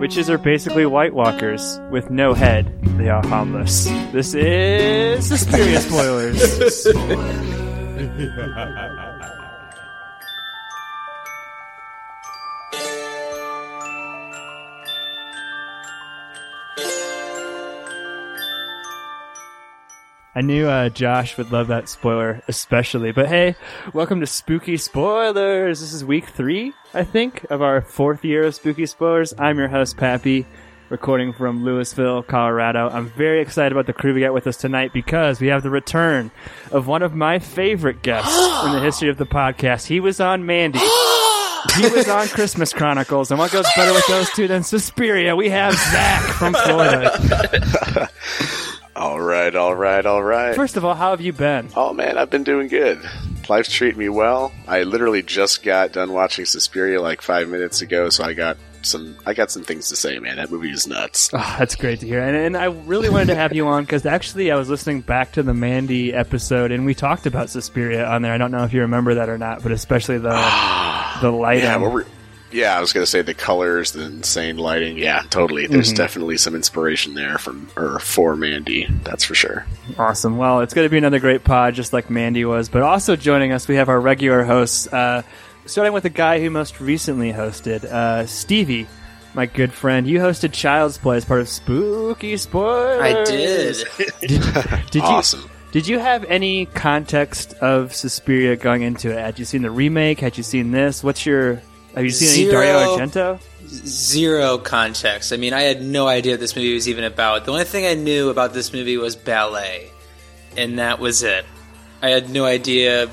Witches are basically White Walkers with no head. They are harmless. This is Suspiria spoilers. I knew uh, Josh would love that spoiler, especially. But hey, welcome to Spooky Spoilers. This is week three, I think, of our fourth year of Spooky Spoilers. I'm your host, Pappy, recording from Louisville, Colorado. I'm very excited about the crew we got with us tonight because we have the return of one of my favorite guests in the history of the podcast. He was on Mandy. he was on Christmas Chronicles, and what goes better with those two than Suspiria? We have Zach from Florida. All right, all right, all right. First of all, how have you been? Oh man, I've been doing good. Life's treating me well. I literally just got done watching Suspiria like five minutes ago, so I got some I got some things to say, man. That movie is nuts. Oh, that's great to hear. And, and I really wanted to have you on because actually I was listening back to the Mandy episode and we talked about Suspiria on there. I don't know if you remember that or not, but especially the ah, the lighting. Yeah, yeah, I was gonna say the colors, the insane lighting. Yeah, totally. There's definitely some inspiration there from or for Mandy. That's for sure. Awesome. Well, it's going to be another great pod, just like Mandy was. But also joining us, we have our regular hosts. Uh, starting with the guy who most recently hosted, uh, Stevie, my good friend. You hosted Child's Play as part of Spooky Spoilers. I did. Did, did you? awesome. Did you have any context of Suspiria going into it? Had you seen the remake? Had you seen this? What's your? Have you seen any Dario Argento? Zero context. I mean, I had no idea what this movie was even about. The only thing I knew about this movie was ballet, and that was it. I had no idea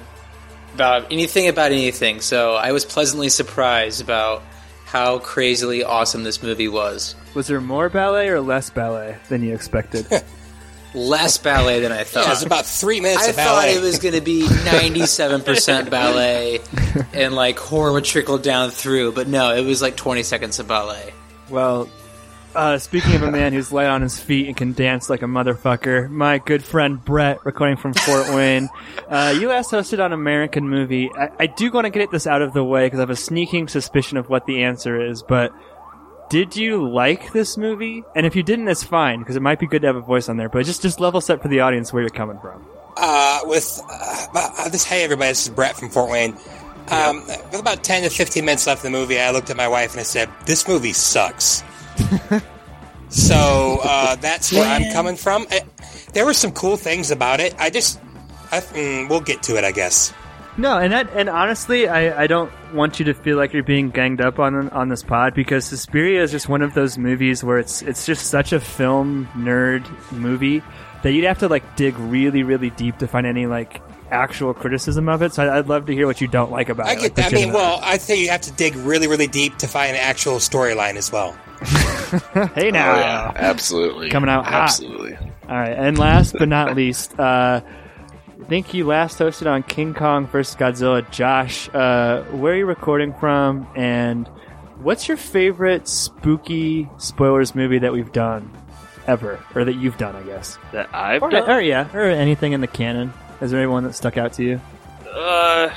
about anything about anything, so I was pleasantly surprised about how crazily awesome this movie was. Was there more ballet or less ballet than you expected? Less ballet than I thought. Yeah, it's about three minutes I of thought it was going to be 97% ballet and like horror would trickle down through, but no, it was like 20 seconds of ballet. well, uh, speaking of a man who's light on his feet and can dance like a motherfucker, my good friend Brett, recording from Fort Wayne. Uh, you last hosted on American Movie. I, I do want to get this out of the way because I have a sneaking suspicion of what the answer is, but. Did you like this movie? And if you didn't, it's fine because it might be good to have a voice on there. But just just level set for the audience where you're coming from. uh, with uh, uh, this. Hey, everybody, this is Brett from Fort Wayne. Um, with about ten to fifteen minutes left in the movie, I looked at my wife and I said, "This movie sucks." so uh, that's where I'm coming from. I, there were some cool things about it. I just, I, mm, we'll get to it, I guess. No, and that, and honestly, I, I don't want you to feel like you're being ganged up on on this pod because Suspiria is just one of those movies where it's it's just such a film nerd movie that you'd have to like dig really really deep to find any like actual criticism of it. So I- I'd love to hear what you don't like about it. I it. get like, that. I mean, well, I think you have to dig really, really deep to find an actual storyline as well. hey now. Oh yeah, absolutely. Coming out hot. absolutely. All right, and last but not least, uh, I think you last hosted on King Kong vs. Godzilla. Josh, uh, where are you recording from, and what's your favorite spooky spoilers movie that we've done ever, or that you've done, I guess, that I've or, done. or yeah, or anything in the canon? Is there anyone that stuck out to you? Uh,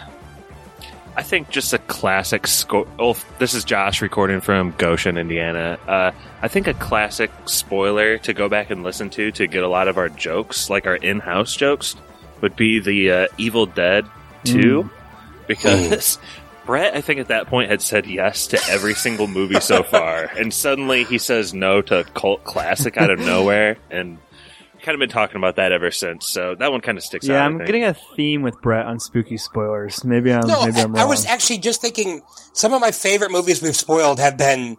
I think just a classic. Sco- oh, this is Josh recording from Goshen, Indiana. Uh, I think a classic spoiler to go back and listen to to get a lot of our jokes, like our in-house jokes, would be the uh, Evil Dead Two, because. Brett, I think at that point had said yes to every single movie so far, and suddenly he says no to cult classic out of nowhere, and kind of been talking about that ever since. So that one kind of sticks out. Yeah, I I'm getting a theme with Brett on spooky spoilers. Maybe I'm No, maybe I'm wrong. I was actually just thinking some of my favorite movies we've spoiled have been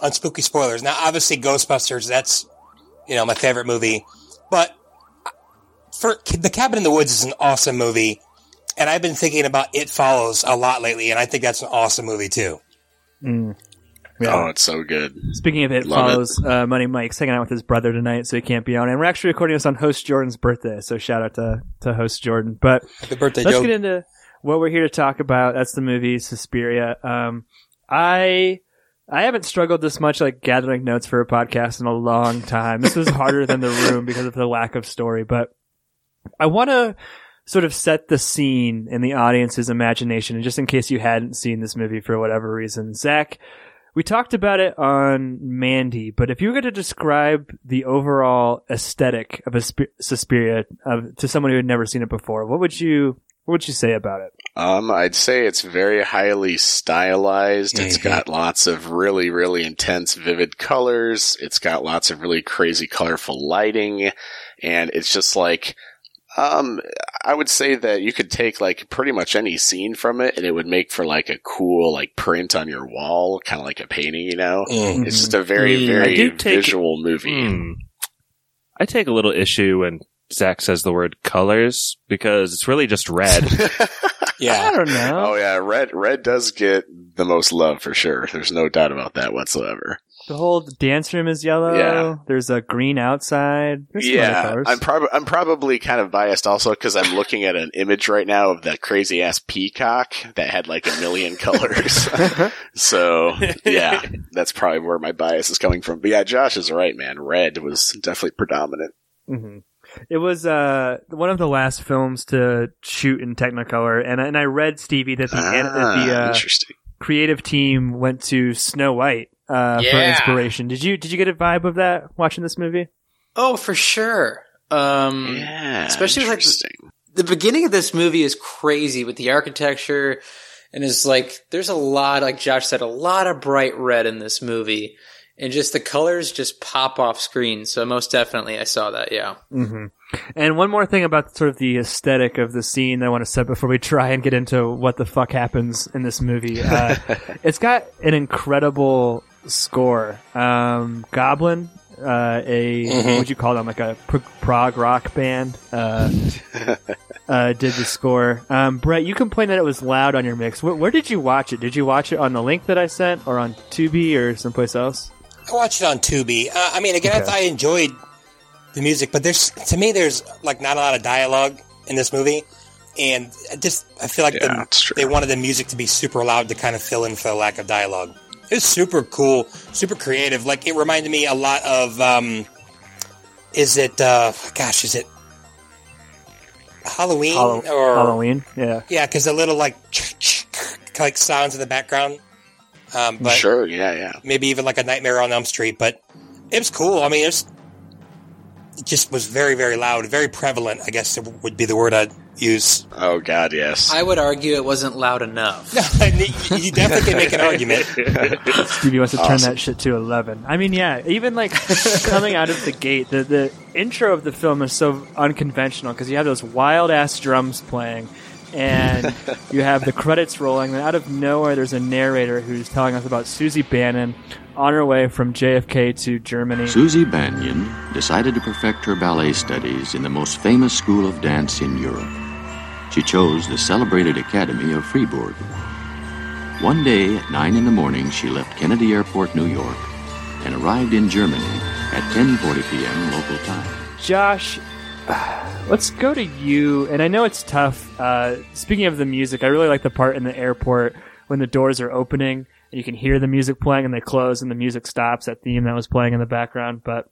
on spooky spoilers. Now, obviously, Ghostbusters, that's, you know, my favorite movie. But for The Cabin in the Woods is an awesome movie. And I've been thinking about It Follows a lot lately, and I think that's an awesome movie too. Mm. Yeah. Oh, it's so good. Speaking of it, Love it. follows uh, Money Mike's hanging out with his brother tonight, so he can't be on. And we're actually recording this on host Jordan's birthday, so shout out to to host Jordan. But Happy birthday, let's Joe. get into what we're here to talk about. That's the movie Suspiria. Um, I I haven't struggled this much like gathering notes for a podcast in a long time. This was harder than the room because of the lack of story, but I want to sort of set the scene in the audience's imagination, and just in case you hadn't seen this movie for whatever reason, Zach, we talked about it on Mandy, but if you were going to describe the overall aesthetic of a Sp- Suspiria of, to someone who had never seen it before, what would you what would you say about it? Um, I'd say it's very highly stylized. It's got lots of really, really intense, vivid colors. It's got lots of really crazy, colorful lighting, and it's just like, um, I would say that you could take like pretty much any scene from it, and it would make for like a cool like print on your wall, kind of like a painting, you know. Mm. It's just a very, Mm, very do take- visual movie. Hmm. I take a little issue when Zach says the word colors because it's really just red. Yeah. I don't know. Oh yeah, red red does get the most love for sure. There's no doubt about that whatsoever. The whole dance room is yellow. Yeah. There's a green outside. There's yeah. I'm probably I'm probably kind of biased also because I'm looking at an image right now of that crazy ass peacock that had like a million colors. so yeah, that's probably where my bias is coming from. But yeah, Josh is right, man. Red was definitely predominant. hmm It was uh, one of the last films to shoot in Technicolor, and and I read Stevie that the an- that the Ah, uh, interesting. creative team went to Snow White uh, for inspiration. Did you did you get a vibe of that watching this movie? Oh, for sure. Um, Yeah, especially like- interesting. the beginning of this movie is crazy with the architecture and is like there's a lot like Josh said a lot of bright red in this movie and just the colors just pop off screen so most definitely I saw that yeah Mm-hmm. And one more thing about sort of the aesthetic of the scene that I want to set before we try and get into what the fuck happens in this movie. Uh, it's got an incredible score. Um, Goblin, uh, a Mhm. what would you call them? Like a pr- prog rock band. Uh, uh, did the score. Um, Brett, you complained that it was loud on your mix. Where, where did you watch it? Did you watch it on the link that I sent, or on Tubi, or someplace else? I watched it on Tubi. Uh, I mean, again, I Okay. thought I enjoyed the music, but there's to me, there's like not a lot of dialogue in this movie, and I just I feel like Yeah, the, they wanted the music to be super loud to kind of fill in for the lack of dialogue. It was super cool, super creative. Like it reminded me a lot of, um, is it? Uh, gosh, is it Halloween Hallow- or Halloween. Yeah. Yeah, because the little like like sounds in the background. Um, but sure, yeah, yeah. maybe even like a Nightmare on Elm Street. But it was cool. I mean, it, was, it just was very, very loud, very prevalent. I guess it would be the word I'd use. Oh God, yes. I would argue it wasn't loud enough you you definitely can make an argument. Stevie wants to turn Awesome. that shit to 11. I mean, yeah, even like coming out of the gate, the, the intro of the film is so unconventional because you have those wild ass drums playing and you have the credits rolling. And out of nowhere, there's a narrator who's telling us about Suzy Bannion on her way from JFK to Germany. Suzy Bannion decided to perfect her ballet studies in the most famous school of dance in Europe. She chose the celebrated Academy of Freiburg. One day at 9 in the morning, she left Kennedy Airport, New York, and arrived in Germany at 10:40 p.m. local time. Josh, let's go to you. And I know it's tough. Uh, speaking of the music, I really like the part in the airport when the doors are opening and you can hear the music playing and they close and the music stops. That theme that was playing in the background, but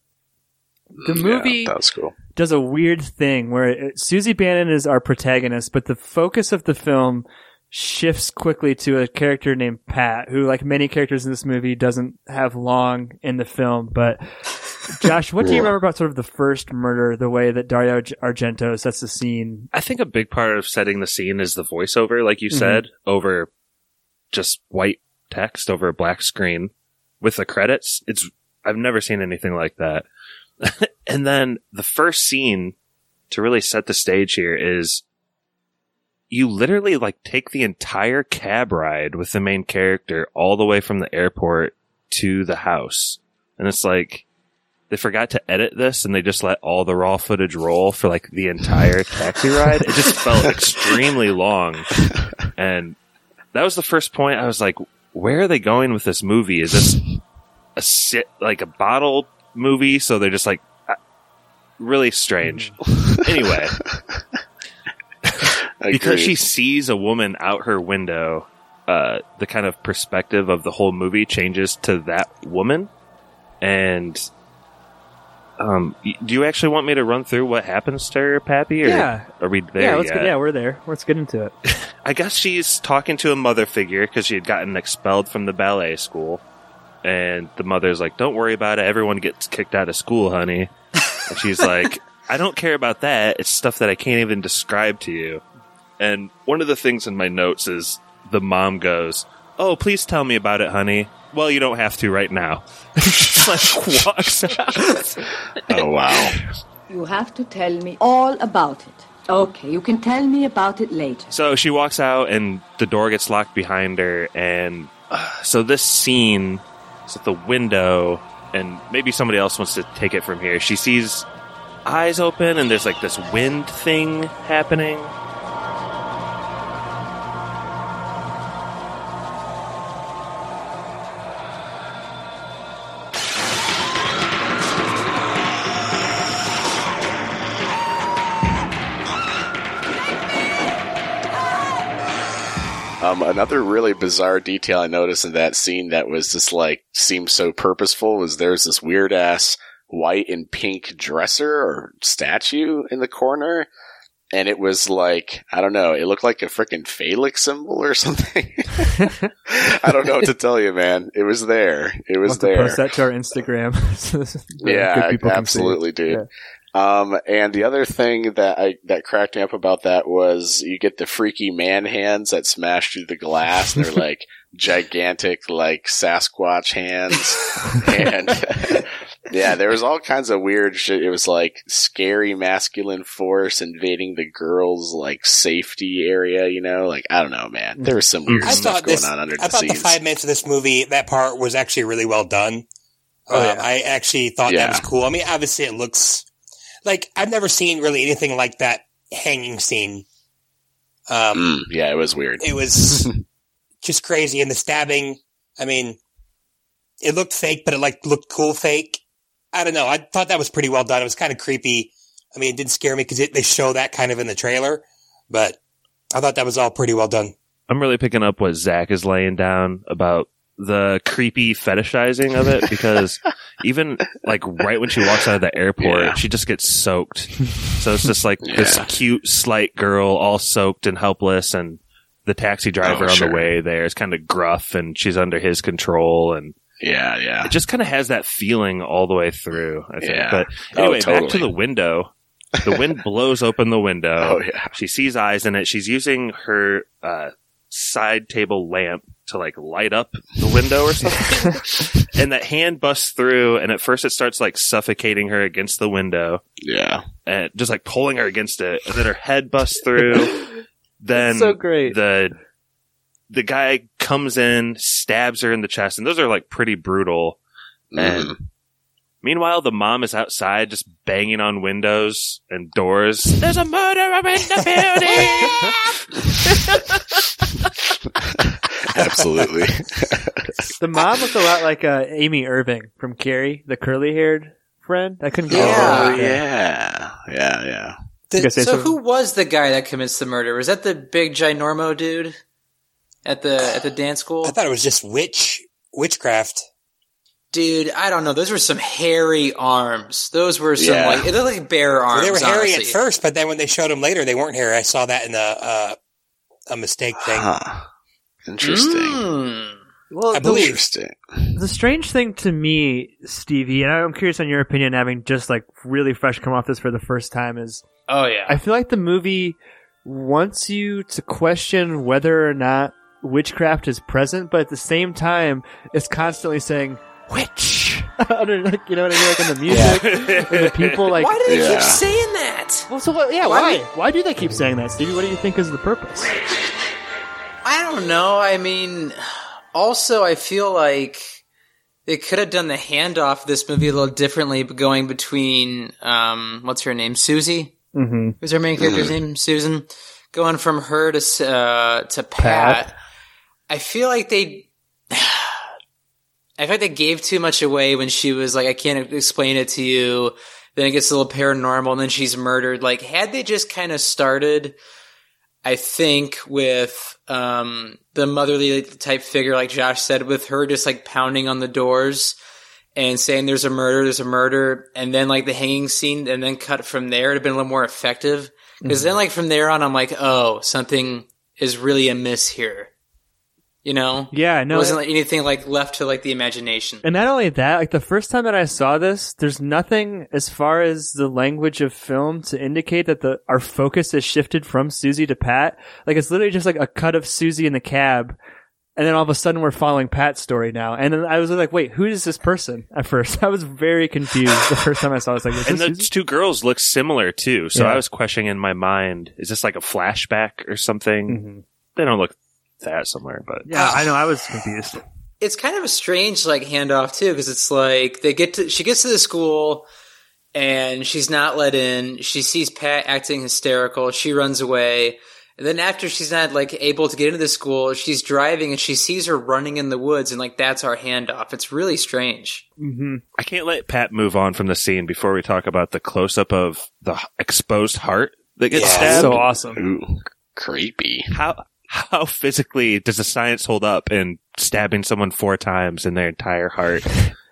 the movie Yeah, that cool. does a weird thing where it, Suzy Bannion is our protagonist, but the focus of the film shifts quickly to a character named Pat, who, like many characters in this movie, doesn't have long in the film. But Josh, what do you remember about sort of the first murder, the way that Dario Argento sets the scene? I think a big part of setting the scene is the voiceover, like you Mhm. said, over just white text over a black screen with the credits. It's I've never seen anything like that. and then the first scene to really set the stage here is you literally like take the entire cab ride with the main character all the way from the airport to the house. And it's like they forgot to edit this and they just let all the raw footage roll for like the entire taxi ride. It just felt extremely long. And that was the first point I was like, where are they going with this movie? Is this a sit like a bottle movie? So they're just like uh, really strange. anyway, because she sees a woman out her window, uh, the kind of perspective of the whole movie changes to that woman, and Um, y- do you actually want me to run through what happens to her, Pappy? Or Yeah. Are we there yeah, let's yet? get, yeah, we're there. Let's get into it. I guess she's talking to a mother figure because she had gotten expelled from the ballet school. And the mother's like, Don't worry about it. Everyone gets kicked out of school, honey. And she's like, I don't care about that. It's stuff that I can't even describe to you. And one of the things in my notes is the mom goes, Oh, please tell me about it, honey. Well, you don't have to right now. Just like walks out. Oh wow. You have to tell me all about it. Okay, you can tell me about it later. So she walks out, and the door gets locked behind her. And uh, so this scene is at the window, and maybe somebody else wants to take it from here. She sees eyes open, and there's like this wind thing happening. Um, another really bizarre detail I noticed in that scene that was just like seemed so purposeful was there's this weird ass white and pink dresser or statue in the corner. And it was like, I don't know, it looked like a freaking phallic symbol or something. I don't know what to tell you, man. It was there. It was We'll there. post that to our Instagram. so Yeah, people can see. absolutely, dude. Um, and the other thing that I that cracked me up about that was you get the freaky man hands that smash through the glass. They're like gigantic, like Sasquatch hands, and yeah, there was all kinds of weird shit. It was like scary masculine force invading the girls' like safety area. You know, like I don't know, man. There was some weird I stuff thought going this. on under I the thought the five minutes of this movie, that part was actually really well done. Oh, Um, yeah. I actually thought Yeah. that was cool. I mean, obviously, it looks like I've never seen really anything like that hanging scene. Um, Mm, yeah, it was weird. it was just crazy, and the stabbing. I mean, it looked fake, but it like looked cool fake. I don't know. I thought that was pretty well done. It was kind of creepy. I mean, it didn't scare me because they show that kind of in the trailer, but I thought that was all pretty well done. I'm really picking up what Zach is laying down about the creepy fetishizing of it because even like right when she walks out of the airport, Yeah. she just gets soaked. So it's just like this cute, slight girl all soaked and helpless and the taxi driver Oh, on sure. the way there is kind of gruff and she's under his control and Yeah, yeah. it just kind of has that feeling all the way through, I think. Yeah. But Oh, anyway, back to the window. The wind blows open the window. Oh yeah. She sees eyes in it. She's using her uh, side table lamp to like light up the window or something. and that hand busts through, and at first it starts like suffocating her against the window, Yeah. and just like pulling her against it. And then her head busts through. then so great. the the guy comes in, stabs her in the chest, and those are like pretty brutal. And Mhm. Meanwhile, the mom is outside just banging on windows and doors. There's a murderer in the building. Absolutely. The mom looks a lot like uh, Amy Irving from Carrie, the curly-haired friend. I couldn't get Yeah. Oh yeah. Yeah, yeah. The- You gonna say so something? who was the guy that commits the murder? Was that the big ginormo dude at the at the dance school? I thought it was just witch witchcraft. Dude, I don't know. Those were some hairy arms. Those were some Yeah. like it looked like bear Well, arms. they were hairy honestly. at first, but then when they showed them later, they weren't hairy. I saw that in a uh, a mistake thing. Huh. Interesting. Mm. Well, I the, believe- Interesting. the strange thing to me, Stevie, and I'm curious on your opinion, having just like really fresh come off this for the first time, is Oh yeah. I feel like the movie wants you to question whether or not witchcraft is present, but at the same time, it's constantly saying witch. Under, like, you know what I mean? Like in the music, and the people like. Why do they Yeah. keep saying that? Well, so what, yeah, Why- why? Why do they keep saying that, Stevie? What do you think is the purpose? I don't know. I mean, also, I feel like they could have done the handoff of this movie a little differently, but going between, um, what's her name? Suzy? Mm-hmm. Who's her main character's name? Susan. Going from her to, uh, to Pat. Pat. I feel like they, I feel like they gave too much away when she was like, I can't explain it to you. Then it gets a little paranormal and then she's murdered. Like, had they just kind of started, I think with, um, the motherly type figure, like Josh said, with her just like pounding on the doors and saying there's a murder, there's a murder, and then like the hanging scene, and then cut from there. It'd have been a little more effective. Because then, like from there on, I'm like, oh, something is really amiss here. You know, Yeah, it no. wasn't like, anything like left to like the imagination. And not only that, like the first time that I saw this, there's nothing as far as the language of film to indicate that the our focus has shifted from Suzy to Pat. Like it's literally just like a cut of Suzy in the cab, and then all of a sudden we're following Pat's story now. And then I was like, wait, who is this person? At first, I was very confused the first time I saw. it. I was like, is And this the Suzy? two girls look similar too. So Yeah. I was questioning in my mind, is this like a flashback or something? Mhm. They don't look that similar, but Yeah, I know. I was confused. it's kind of a strange like handoff too because it's like they get to she gets to the school and she's not let in she sees pat acting hysterical she runs away and then after she's not like able to get into the school she's driving and she sees her running in the woods and like that's our handoff it's really strange hmm I can't let Pat move on from the scene before we talk about the close up of the exposed heart that gets Yeah. stabbed. So awesome. Ooh, creepy. how how physically does the science hold up in stabbing someone four times and their entire heart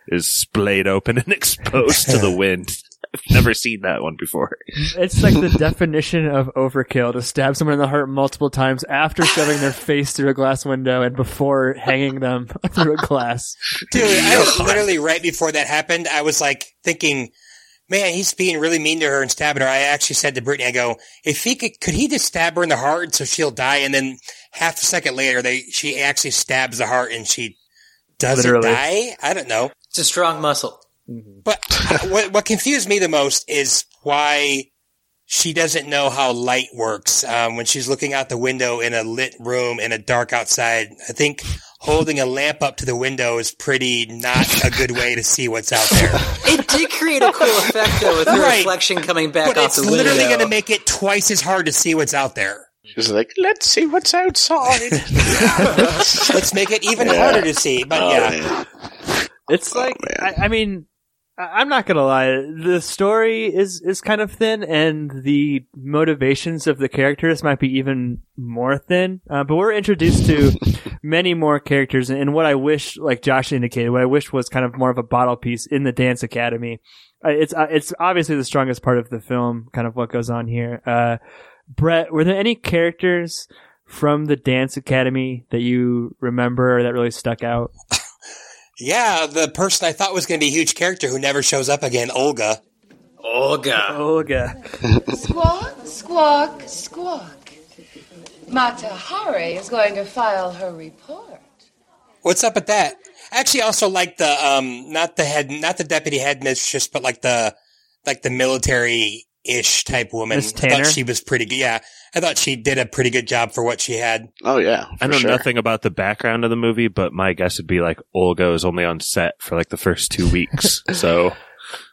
is splayed open and exposed to the wind? I've never seen that one before. It's like the definition of overkill to stab someone in the heart multiple times after shoving their face through a glass window and before hanging them through a glass. Dude, I was literally right before that happened. I was like thinking, man, he's being really mean to her and stabbing her. I actually said to Brittany, I go, if he could, could he just stab her in the heart so she'll die? And then half a second later, they, she actually stabs the heart and she doesn't Literally. die. I don't know. it's a strong muscle But what, what confused me the most is why she doesn't know how light works um, when she's looking out the window in a lit room in a dark outside. I think holding a lamp up to the window is pretty not a good way to see what's out there. it did create a cool effect though with her Right. reflection coming back but off it's the window literally going to make it twice as hard to see what's out there. She's like, let's see what's outside. Let's make it even Yeah. harder to see. But Oh, yeah, man. It's like oh, man. I, I mean, I- I'm not gonna lie. The story is is kind of thin, and the motivations of the characters might be even more thin. Uh, but we're introduced to many more characters, and what I wish, like Josh indicated, what I wish was kind of more of a bottle piece in the Dance Academy. Uh, it's uh, it's obviously the strongest part of the film. Kind of what goes on here. Uh, Brett, were there any characters from the Dance Academy that you remember or that really stuck out? yeah. The person I thought was going to be a huge character who never shows up again, Olga. olga Olga. Squawk, squawk, squawk. Mata Hari is going to file her report. What's up with that? I actually also like the um not the head not the deputy headmistress, but like the like the military ish type woman. Miss I thought she was pretty good. Yeah. I thought she did a pretty good job for what she had. Oh yeah, I know sure. nothing about the background of the movie, but my guess would be like Olga was only on set for like the first two weeks, so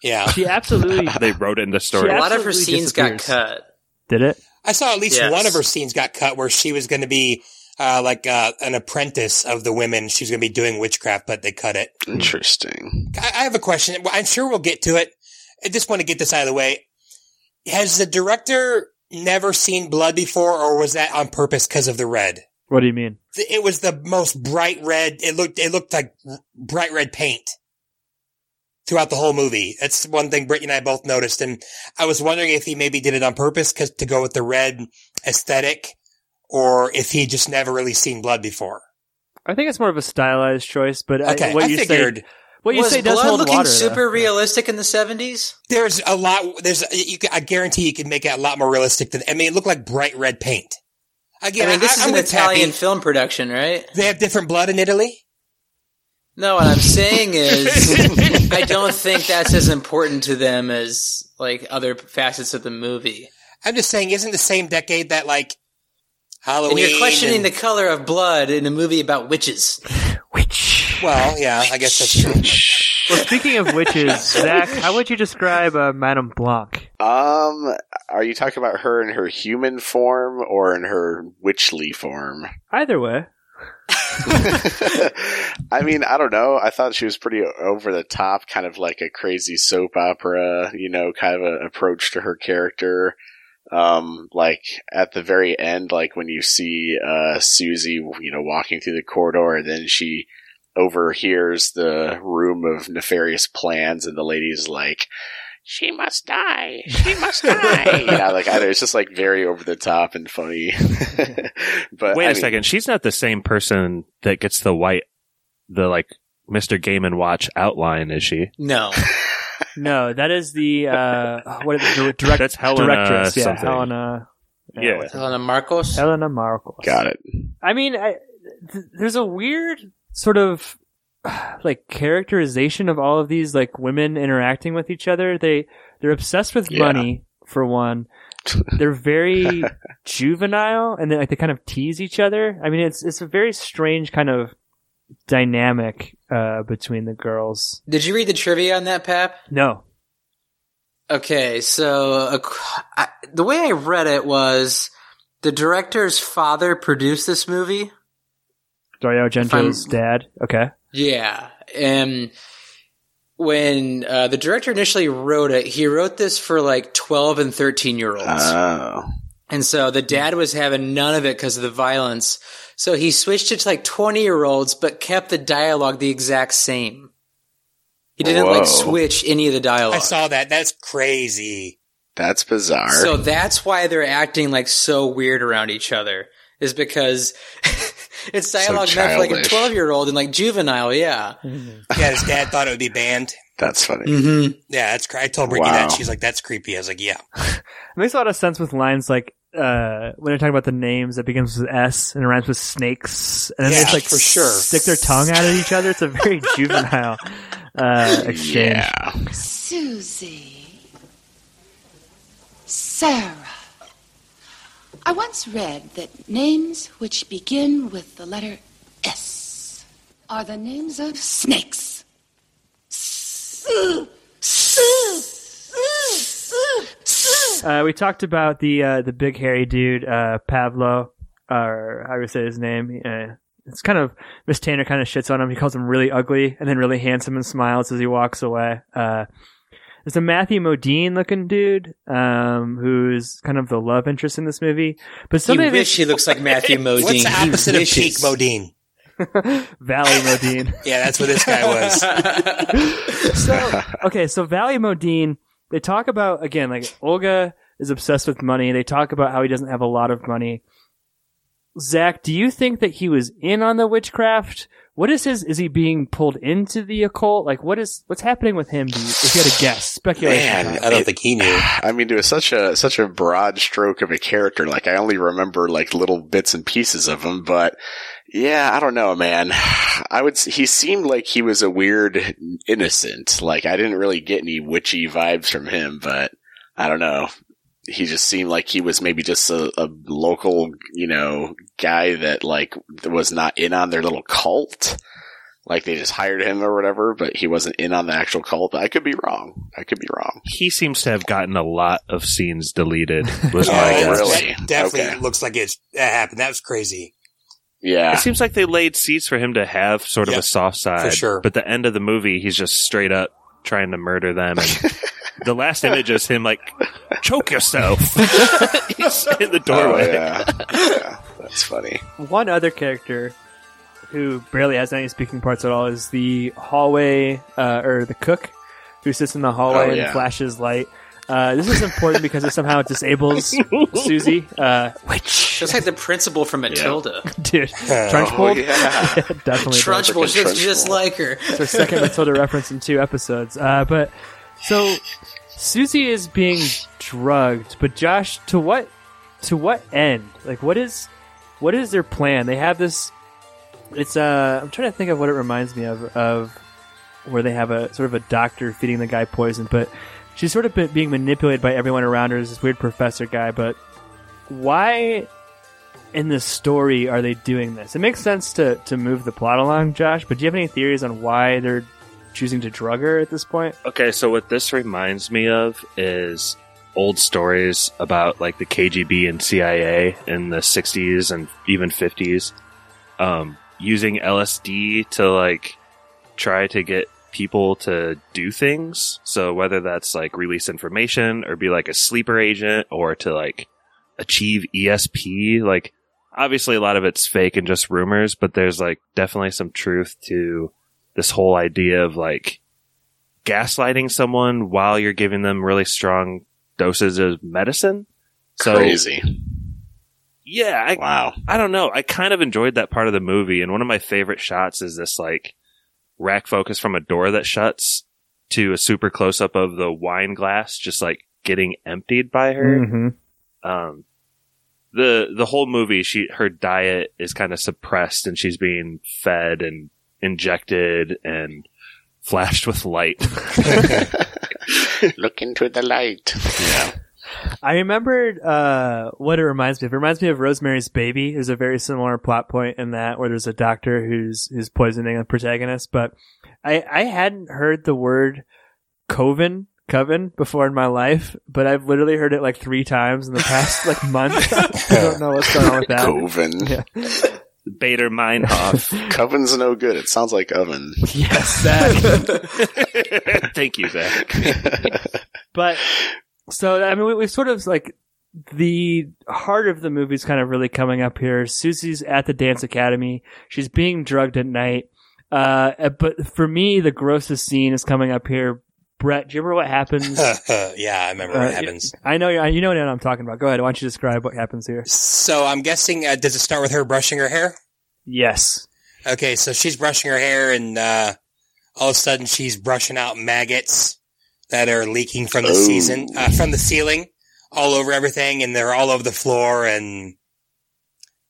Yeah. She absolutely they wrote it in the story. a lot of her absolutely scenes got cut did it. I saw at least Yes. one of her scenes got cut where she was going to be uh, like uh, an apprentice of the women. She's going to be doing witchcraft, but they cut it. Interesting. I, I have a question. I'm sure we'll get to it. I just want to get this out of the way. Has the director never seen blood before, or was that on purpose because of the red? What do you mean? it was the most bright red. It looked it looked like bright red paint throughout the whole movie. That's one thing Brittany and I both noticed, and I was wondering if he maybe did it on purpose 'cause- to go with the red aesthetic, or if he just never really seen blood before. I think it's more of a stylized choice, but I- what I you figured say, what you was say does blood hold looking water. though. super realistic in the 70s there's a lot. There's you, I guarantee you can make it a lot more realistic than. I mean, it looked like bright red paint. Again, I mean, this I, is I'm an Italian Pappy. film production, right? They have different blood in Italy. No, what I'm saying is, I don't think that's as important to them as like other facets of the movie. I'm just saying, isn't the same decade that like Halloween? And Halloween? you're questioning and- the color of blood in a movie about witches. Witch. Well, yeah, I guess that's true. Well, speaking of witches, Zach, how would you describe uh, Madame Blanc? Um, are you talking about her in her human form or in her witchly form? Either way, I mean, I don't know. I thought she was pretty over the top, kind of like a crazy soap opera, you know, kind of an approach to her character. Um, like at the very end, like when you see uh Suzy, you know, walking through the corridor, and then she overhears the room of nefarious plans, and the lady's like, "She must die. She must die." you know, like I it's just like very over the top and funny. but Wait a a second. She's not the same person that gets the white, the like Mr. Game and Watch outline, is she? No. No, that is the uh, what is the direct, That's Helena directress? Yeah, something. Helena. Yeah. what's her- Helena Markos? Helena Markos. Got it. I mean, I, th- there's a weird sort of like characterization of all of these like women interacting with each other. They they're obsessed with Yeah. money for one. They're very juvenile, and they like they kind of tease each other. I mean, it's it's a very strange kind of dynamic uh, between the girls. Did you read the trivia on that, Pap? No, Okay, so ac- I, the way I read it was the director's father produced this movie. Dario Argento's dad. Okay, Yeah, and when uh, the director initially wrote it, he wrote this for like twelve and thirteen year olds, Oh, and so the dad was having none of it because of the violence. So he switched it to like twenty year olds, but kept the dialogue the exact same. He didn't Whoa. like switch any of the dialogue. I saw that. That's crazy. that's bizarre. So that's why they're acting like so weird around each other. Is because it's dialogue meant for like a twelve year old and like juvenile, yeah. Yeah, his dad thought it would be banned. that's funny. Mm-hmm. Yeah, that's. cra- I told Ricky Wow. that. She's like, "That's creepy." I was like, "Yeah." it makes a lot of sense with lines like uh, when they're talking about the names that begins with S and it rhymes with snakes, and then they just like for sure. stick their tongue out at each other. It's a very juvenile uh, exchange. Yeah. Suzy. Sarah. I once read that names which begin with the letter S are the names of snakes. Uh, we talked about the uh, the big hairy dude uh, Pavlo, or how do you say his name? Uh, it's kind of Miss Tanner kind of shits on him. He calls him really ugly and then really handsome and smiles as he walks away. There's a Matthew Modine looking dude um, who's kind of the love interest in this movie, but He somebody wish he looks like Matthew Modine. What's the He opposite of peak Modine? Valley Modine. Yeah, that's what this guy was. so okay, so Valley Modine, they talk about again like Olga is obsessed with money. They talk about how he doesn't have a lot of money. Zach, do you think that he was in on the witchcraft? What is his? Is he being pulled into the occult? Like, what is what's happening with him? You, if you had to guess, speculation. Man, I don't it- think he knew. I mean, it was such a such a broad stroke of a character. Like I only remember like little bits and pieces of him, but yeah, I don't know, man. I would. He seemed like he was a weird innocent. Like I didn't really get any witchy vibes from him, but I don't know. He just seemed like he was maybe just a, a local, you know, guy that like was not in on their little cult. Like they just hired him or whatever, but he wasn't in on the actual cult. I could be wrong. I could be wrong. He seems to have gotten a lot of scenes deleted. Was Oh, my Yeah, guess. really? That definitely Okay. looks like it's that happened. That was crazy. Yeah. It seems like they laid seeds for him to have sort of Yeah, a soft side. for sure. But the end of the movie, he's just straight up trying to murder them. And the last image is him like, choke yourself. he's in the Oh, doorway. yeah. yeah. That's funny. One other character who barely has any speaking parts at all is the hallway uh, or the cook who sits in the hallway Oh, and flashes light. Uh, this is important because it somehow disables Suzy. Uh, which, Just like the principal from Matilda. dude, Oh, Trunchbull? yeah. definitely. Trunchbull Like a looks just like her. It's our second Matilda reference in two episodes. Uh, but so Suzy is being drugged, but Josh, to what to what end? Like, what is what is their plan? They have this. It's uh, I'm trying to think of what it reminds me of of where they have a sort of a doctor feeding the guy poison, but she's sort of being manipulated by everyone around her as this weird professor guy. But why? In this story, are they doing this? It makes sense to, to move the plot along, Josh. But do you have any theories on why they're choosing to drug her at this point? Okay, so what this reminds me of is old stories about like the KGB and CIA in the 60s and even 50s um, using LSD to like try to get people to do things. So whether that's like release information or be like a sleeper agent or to like achieve ESP, like obviously a lot of it's fake and just rumors, but there's like definitely some truth to this whole idea of like gaslighting someone while you're giving them really strong doses of medicine. So Crazy. yeah, I, Wow. I don't know. I kind of enjoyed that part of the movie, and one of my favorite shots is this like rack focus from a door that shuts to a super close up of the wine glass just like getting emptied by her. Mm-hmm. Um, the the whole movie, she her diet is kind of suppressed, and she's being fed and injected and flashed with light. Look into the light. Yeah. I remembered uh, what it reminds me of. It reminds me of Rosemary's Baby. There's a very similar plot point in that where there's a doctor who's who's poisoning a protagonist. But I I hadn't heard the word coven coven before in my life, but I've literally heard it like three times in the past like month. I don't know what's going on with that. Coven. Yeah. Baader Meinhof. Coven's no good. It sounds like oven. Yes, that. Thank you, Zach. But so I mean, we, we sort of like the heart of the movie's kind of really coming up here. Suzy's at the dance academy. She's being drugged at night. Uh, but for me, the grossest scene is coming up here. Brett, do you remember what happens? yeah, I remember Uh, what happens. I know, you know what I'm talking about. Go ahead. Why don't you describe what happens here? So I'm guessing, uh, does it start with her brushing her hair? Yes. Okay, so she's brushing her hair, and uh, all of a sudden she's brushing out maggots that are leaking from the Oh. season, uh, from the ceiling, all over everything, and they're all over the floor, and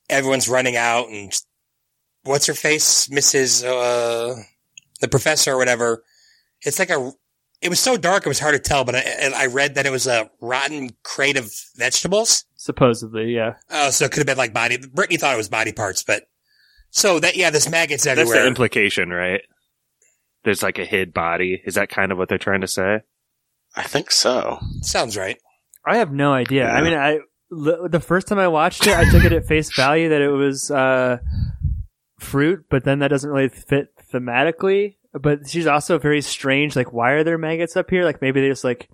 everyone's running out. And what's her face, Mrs. Uh, the professor or whatever? It's like a. It was so dark it was hard to tell, but I, and I read that it was a rotten crate of vegetables. Supposedly, yeah. Oh, so it could have been like body. Brittany thought it was body parts, but so that yeah, this maggots That's everywhere. the implication, right? There's like a hid body. Is that kind of what they're trying to say? I think so. Sounds right. I have no idea. I mean, I l- the first time I watched it, I took it at face value that it was uh, fruit, but then that doesn't really fit thematically. But she's also very strange. Like, why are there maggots up here? Like, maybe they just like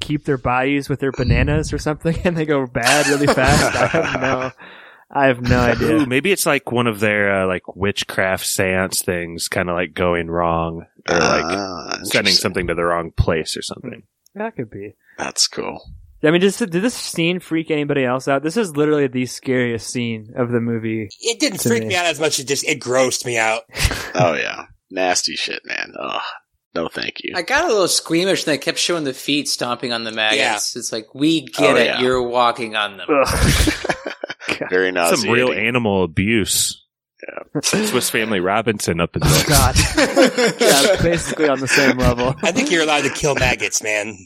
keep their bodies with their bananas or something, and they go bad really fast. I have no, I have no idea. Ooh, maybe it's like one of their uh, like witchcraft seance things, kind of like going wrong or like Ah, sending something to the wrong place or something. That could be. That's cool. I mean, just, did this scene freak anybody else out? This is literally the scariest scene of the movie. It didn't freak me. me out as much as just it grossed me out. Oh yeah. Nasty shit, man. Oh, no thank you. I got a little squeamish and they kept showing the feet stomping on the maggots. It's like, we get Oh, it. yeah. You're walking on them. Very nauseating. Some real animal abuse. Yeah. Swiss Family Robinson up in there. Oh, God. yeah, basically on the same level. I think you're allowed to kill maggots, man.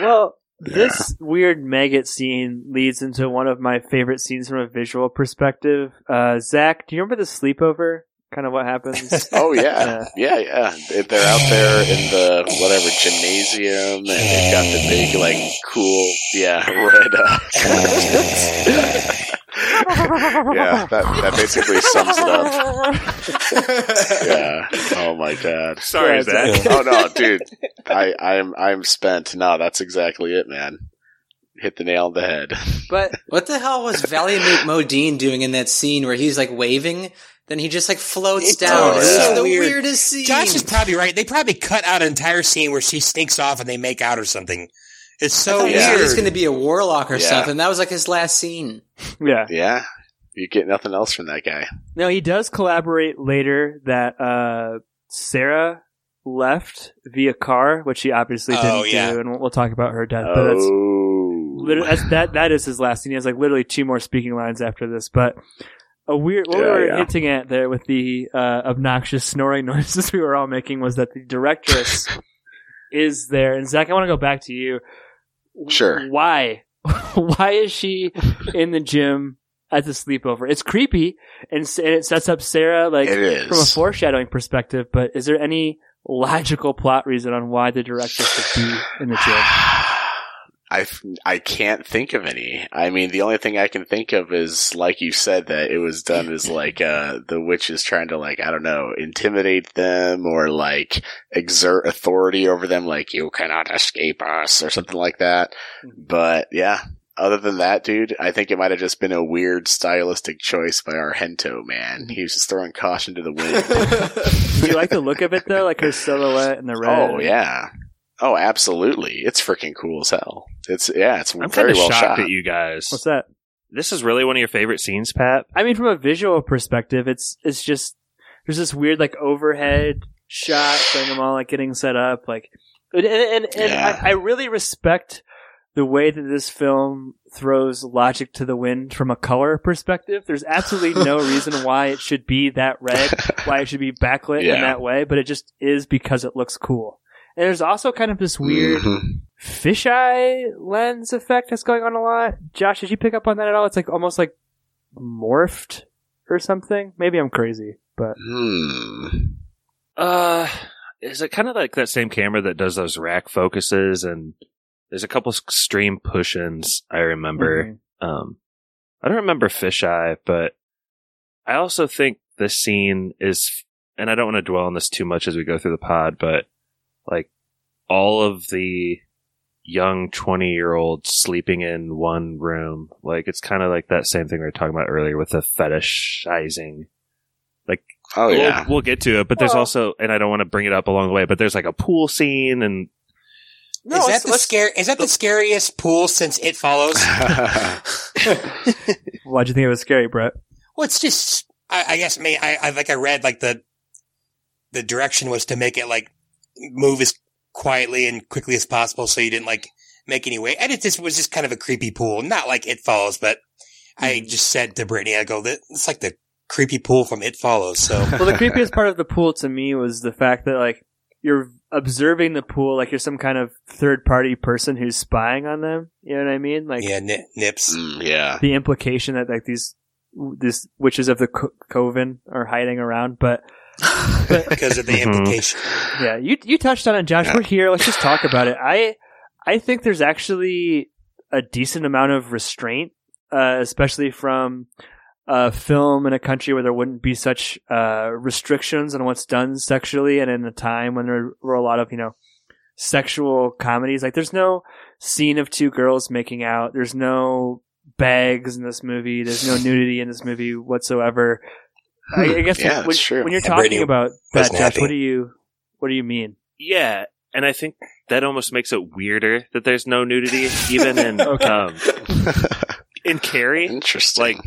Well, this weird maggot scene leads into one of my favorite scenes from a visual perspective. Uh, Zach, do you remember the sleepover? Kind of what happens? Oh yeah, yeah, yeah. They- They're out there in the whatever gymnasium, and they've got the big, like, cool, yeah, red. Uh, yeah, that that basically sums it up. Yeah. Oh my god. Sorry, Yeah, Zach. Oh no, dude. I I'm I'm spent. No, that's exactly it, man. Hit the nail on the head. but What the hell was Valiant Modine doing in that scene where he's like waving? Then he just like floats It's down. so It was the weird. weirdest scene. Josh is probably right. They probably cut out an entire scene where she sneaks off and they make out or something. It's so thought he Yeah. weird. he's going to be a warlock or Yeah. something. That was like his last scene. yeah, Yeah. You get nothing else from that guy. no, he does collaborate later that uh, Sarah left via car, which he obviously Oh, didn't yeah. do, and we'll, we'll talk about her death. But that's Oh. literally that's, that that is his last scene. He has like literally two more speaking lines after this, but. A weird, what we were yeah. hinting at there with the uh, obnoxious snoring noises we were all making was that the directress is there. And Zach, I want to go back to you. Sure. Why? Why is she in the gym at the sleepover? It's creepy, and, and it sets up Sarah like from a foreshadowing perspective. But is there any logical plot reason on why the director should be in the gym? I, I can't think of any. I mean, the only thing I can think of is, like you said, that it was done as like, uh, the witch is trying to like, I don't know, intimidate them or like exert authority over them, like, you cannot escape us or something like that. But yeah, other than that, dude, I think it might have just been a weird stylistic choice by Argento man. He was just throwing caution to the wind. Do you like the look of it though? Like her silhouette and the red. oh yeah. Oh, absolutely. It's freaking cool as hell. It's yeah, it's I'm very well shocked shot. at you guys. What's that? This is really one of your favorite scenes, Pat. I mean, from a visual perspective, it's it's just there's this weird like overhead shot showing them all like getting set up, like, and and, and Yeah. I, I really respect the way that this film throws logic to the wind from a color perspective. There's absolutely no reason why it should be that red, why it should be backlit in that way, but it just is because it looks cool. And there's also kind of this weird Mhm. fisheye lens effect that's going on a lot. Josh, did you pick up on that at all? It's like almost like morphed or something. Maybe I'm crazy, but Hmm. Uh, is it kind of like that same camera that does those rack focuses? And there's a couple extreme push-ins I remember. Mhm. Um, I don't remember fisheye, but I also think this scene is, and I don't want to dwell on this too much as we go through the pod, but like all of the young 20 year olds sleeping in one room, like it's kind of like that same thing we were talking about earlier with the fetishizing. Like, oh We'll- yeah. we'll, get to it, but there's Well- also, and I don't want to bring it up along the way, but there's like a pool scene and No, is that the scare? Is that the oh. scariest pool since It Follows? Why'd you think it was scary, Brett? well, it's just. I, I guess. Me. I, I like. I read like the. The direction was to make it like move as quietly and quickly as possible, so you didn't like make any way. And it just was just kind of a creepy pool, not like It Follows, but I just said to Brittany, I go, "That it's like the creepy pool from It Follows." So Well, the creepiest part of the pool to me was the fact that like you're observing the pool like you're some kind of third party person who's spying on them. You know what I mean? Like yeah, ni- nips. Mm, yeah. the implication that like these these witches of the co- coven are hiding around, but because of the Mhm. implication. yeah, you you touched on it, Josh. Yeah. We're here. Let's just talk about it. I I think there's actually a decent amount of restraint, uh, especially from a film in a country where there wouldn't be such uh, restrictions on what's done sexually, and in a time when there were a lot of you know sexual comedies. Like, there's no scene of two girls making out. There's no bags in this movie. There's no nudity in this movie whatsoever. I, I guess Yeah, when, that's true. when you're Yeah, talking Brady about that, wasn't Josh, happy. what do you what do you mean? yeah, and I think that almost makes it weirder that there's no nudity, even in Okay. um, in Carrie. Interesting. Like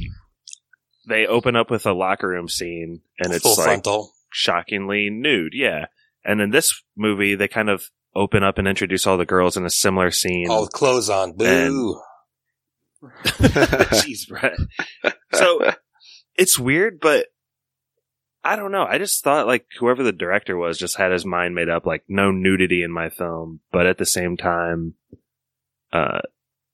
they open up with a locker room scene, and it's full like frontal. shockingly nude. Yeah, and in this movie, they kind of open up and introduce all the girls in a similar scene. All with clothes on. Boo. Jeez, Brett. So it's weird, but I don't know. I just thought like whoever the director was just had his mind made up, like no nudity in my film, but at the same time, uh,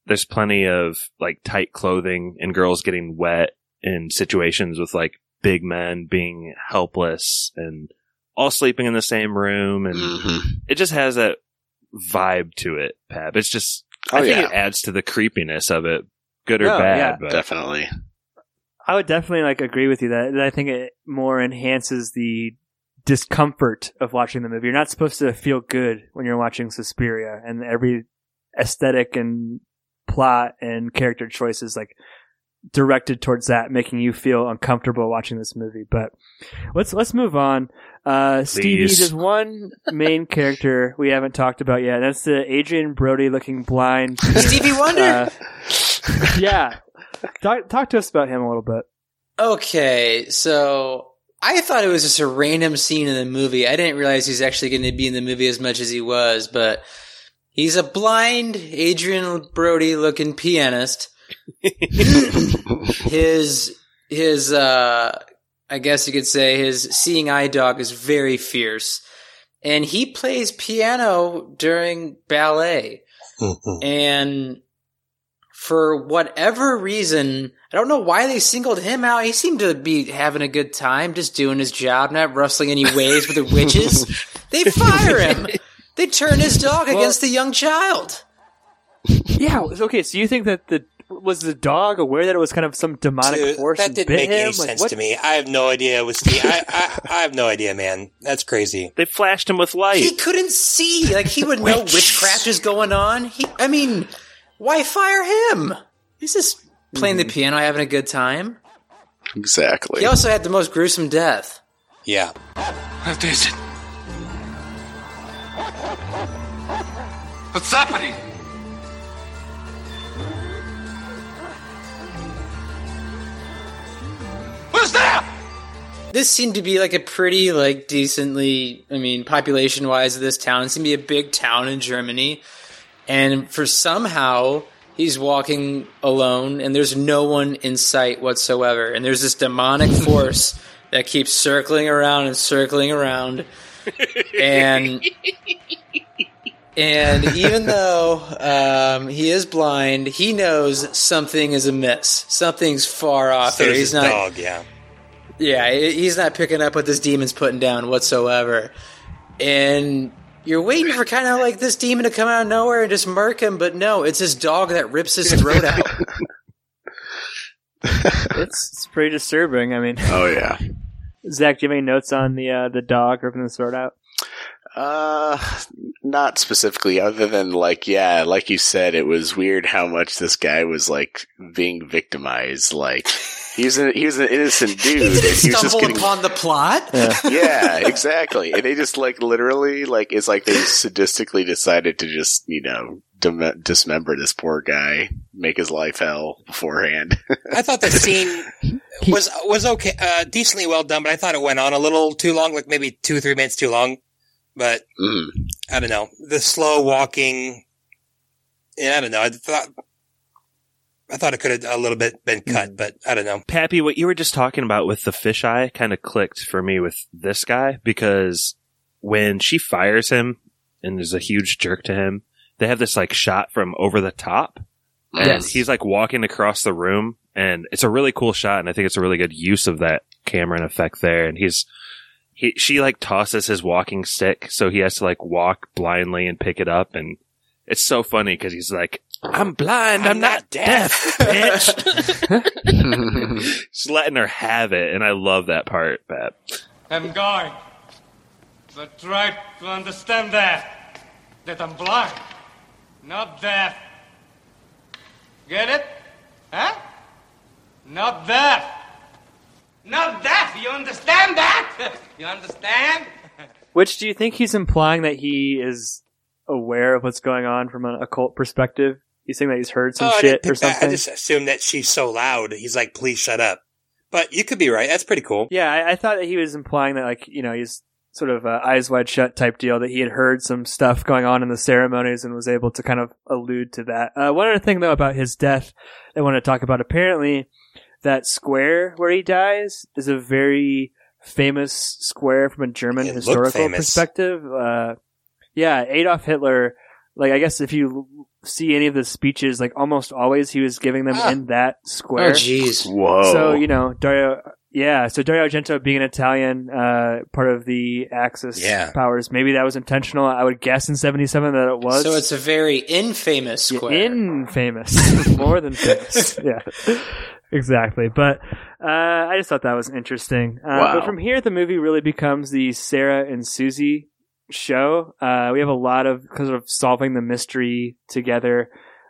there's plenty of like tight clothing and girls getting wet in situations with like big men being helpless and all sleeping in the same room and Mhm. it just has that vibe to it, Pab. It's just Oh I think yeah, it adds to the creepiness of it, good or bad. yeah. But definitely. I would definitely like agree with you that, that I think it more enhances the discomfort of watching the movie. You're not supposed to feel good when you're watching Suspiria, and every aesthetic and plot and character choice is like directed towards that, making you feel uncomfortable watching this movie. But let's let's move on. Uh, Stevie, Please. there's one main character we haven't talked about yet. That's the Adrien Brody looking blind. Stevie Wonder. Uh, yeah, talk, talk to us about him a little bit. Okay, so I thought it was just a random scene in the movie. I didn't realize he's actually going to be in the movie as much as he was, but he's a blind Adrien Brody looking pianist. his his uh I guess you could say his seeing eye dog is very fierce. And he plays piano during ballet. And for whatever reason, I don't know why they singled him out. He seemed to be having a good time, just doing his job, not rustling any waves with the witches. They fire him. They turn his dog against the young child. Yeah. Okay. So you think that the was the dog aware that it was kind of some demonic Dude, force that didn't bit make him? any Like, sense what- to me. I have no idea it was Steve. I, I, I have no idea, man. That's crazy. they flashed him with light. He couldn't see. Like he would know witchcraft is going on. He, I mean, Why fire him? He's just playing the hmm. piano, having a good time. Exactly. He also had the most gruesome death. Yeah. What is it? What's happening? Who's there? This seemed to be like a pretty, like, decently, I mean, population wise of this town. It seemed to be a big town in Germany. And for somehow, he's walking alone and there's no one in sight whatsoever. And there's this demonic force that keeps circling around and circling around. And. And even though um, he is blind, he knows something is amiss. Something's far off So here. He's not. dog, yeah. Yeah, he's not picking up what this demon's putting down whatsoever. And you're waiting for kind of like this demon to come out of nowhere and just murk him, but no, it's his dog that rips his throat out. It's, it's pretty disturbing. I mean, oh yeah. Zach, do you have any notes on the uh, the dog ripping the sword out? Uh, not specifically, other than like, yeah, like you said, it was weird how much this guy was like being victimized. Like, he was an, he was an innocent dude, he and didn't he just stumble getting. upon the plot. yeah, exactly. And they just like literally, like, it's like they sadistically decided to just, you know, dim- dismember this poor guy, make his life hell beforehand. I thought the scene was was okay, uh, decently well done, but I thought it went on a little too long, like maybe two or three minutes too long. But mm. I don't know the slow walking. Yeah, I don't know. I thought I thought it could have a little bit been cut, hmm. but I don't know. Pappy, what you were just talking about with the fisheye kind of clicked for me with this guy because when she fires him and there's a huge jerk to him, they have this like shot from over the top. And Yes. he's like walking across the room and it's a really cool shot and I think it's a really good use of that camera and effect there. And he's, he, she like tosses his walking stick so he has to like walk blindly and pick it up and it's so funny because he's like, I'm blind, I'm, not, deaf, bitch. Just letting her have it, and I love that part, Bab. I'm going. But try to understand that. That I'm blind. Not deaf. Get it? Huh? Not deaf. Not deaf. You understand that? You understand? Which do you think he's implying that he is aware of what's going on from an occult perspective? He's saying that he's heard some Oh, shit or pick that. something. I just assumed that she's so loud. He's like, "Please shut up." But you could be right. That's pretty cool. Yeah, I, I thought that he was implying that, like, you know, he's sort of uh, eyes wide shut type deal. That he had heard some stuff going on in the ceremonies and was able to kind of allude to that. Uh, one other thing though about his death, I want to talk about. Apparently, that square where he dies is a very famous square from a German It historical perspective. Uh, yeah, Adolf Hitler. Like, I guess if you see any of the speeches, like almost always he was giving them Ah. in that square. Oh, jeez. Whoa. So you know Dario, yeah. So Dario Argento being an Italian, uh, part of the Axis Yeah. powers, maybe that was intentional. I would guess in '77 that it was. So it's a very infamous Yeah, square. infamous, more than famous. yeah, exactly. But uh, I just thought that was interesting. Uh, Wow. But from here, the movie really becomes the Sarah and Suzy show. Uh, we have a lot of kind of solving the mystery together.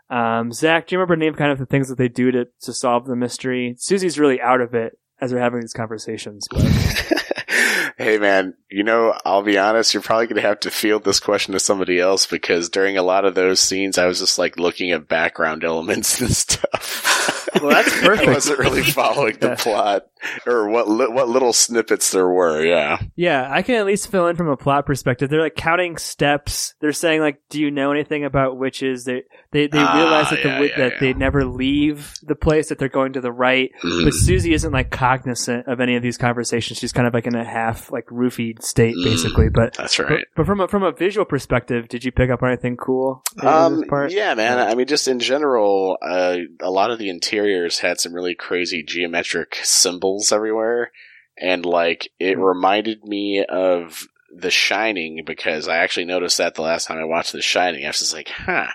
Um, Zach, do you remember name kind of the things that they do to to solve the mystery? Suzy's really out of it as they're having these conversations. But hey man, you know, I'll be honest, you're probably going to have to field this question to somebody else because during a lot of those scenes, I was just like looking at background elements and stuff. Well, that's perfect. I wasn't really following the Yeah. plot or what li- what little snippets there were. Yeah. Yeah, I can at least fill in from a plot perspective. They're like counting steps. They're saying like, "Do you know anything about witches?" They they they Ah, realize that the yeah, wi- yeah, that yeah. they never leave the place that they're going to the right. Mm. But Suzy isn't like cognizant of any of these conversations. She's kind of like in a half like roofied state Mm. basically. But That's right. but from a from a visual perspective, did you pick up on anything cool? Um, yeah, man. I mean, just in general, uh, a lot of the interiors had some really crazy geometric symbols everywhere, and like it Hmm. reminded me of The Shining because I actually noticed that the last time I watched The Shining. I was just like, huh.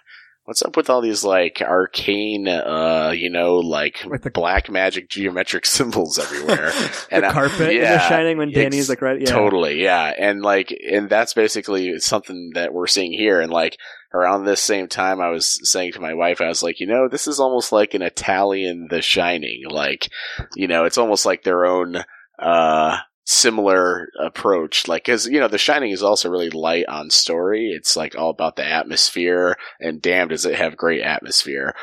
What's up with all these like arcane, uh, you know, like With the- black magic geometric symbols everywhere? the I- carpet in The yeah, Shining when Danny's like right. Yeah. Totally, yeah, and like, and that's basically something that we're seeing here. And like around this same time, I was saying to my wife, I was like, you know, this is almost like an Italian The Shining. Like, you know, it's almost like their own uh similar approach like because you know the shining is also really light on story it's like all about the atmosphere and damn does it have great atmosphere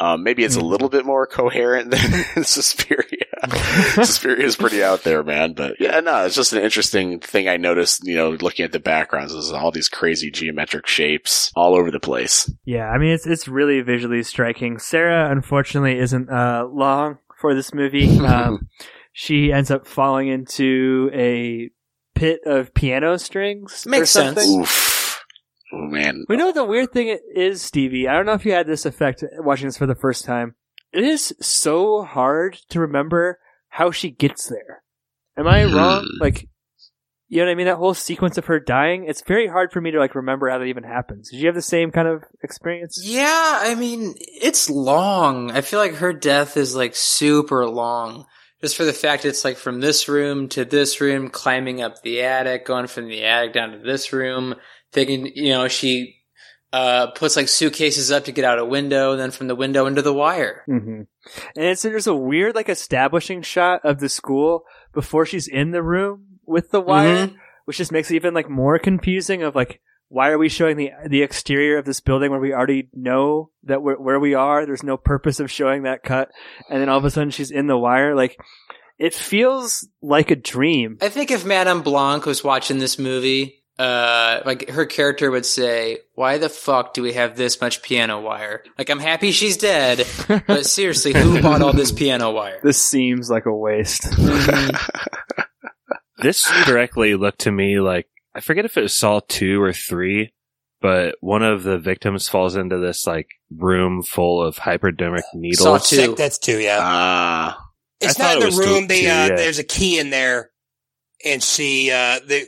um, maybe it's a Mhm. little bit more coherent than Suspiria. Suspiria is pretty out there, man. But yeah, no, it's just an interesting thing I noticed, you know, looking at the backgrounds is all these crazy geometric shapes all over the place. Yeah, I mean it's it's really visually striking. Sarah unfortunately isn't uh, long for this movie. Um, she ends up falling into a pit of piano strings. or Makes sense. Oof. Oh, man. We know what the weird thing is, Stevie. I don't know if you had this effect watching this for the first time. It is so hard to remember how she gets there. Am I Hmm. wrong? Like, you know what I mean? That whole sequence of her dying. It's very hard for me to like remember how that even happens. Did you have the same kind of experience? Yeah, I mean, it's long. I feel like her death is like super long. Just for the fact it's like from this room to this room, climbing up the attic, going from the attic down to this room, thinking, you know, she uh, puts like suitcases up to get out a window, then from the window into the wire. Mm-hmm. And it's there's a weird like establishing shot of the school before she's in the room with the wire, Mhm. which just makes it even like more confusing. Of like, why are we showing the the exterior of this building when we already know that we're, where we are? There's no purpose of showing that cut, and then all of a sudden she's in the wire. Like, it feels like a dream. I think if Madame Blanc was watching this movie, uh, like her character would say, "Why the fuck do we have this much piano wire? Like, I'm happy she's dead, but seriously, who bought all this piano wire?" This seems like a waste. This directly looked to me like I forget if it was Saw two or three, but one of the victims falls into this like room full of hypodermic needles. Saw needles. two. Sick, that's two, yeah. Ah, It's I not in the room. two- They two, uh, yeah. there's a key in there, and she uh, they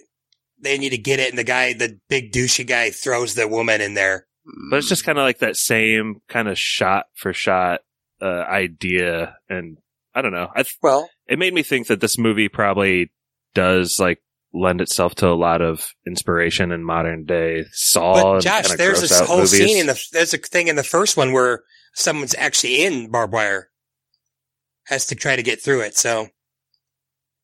they need to get it, and the guy, the big douchey guy, throws the woman in there. But it's just kind of like that same kind of shot for shot uh, idea, and I don't know. I th- Well, it made me think that this movie probably does like lend itself to a lot of inspiration in modern day Saw. but Josh, kinda there's gross this whole movies. scene in the there's a thing in the first one where someone's actually in barbed wire, has to try to get through it. So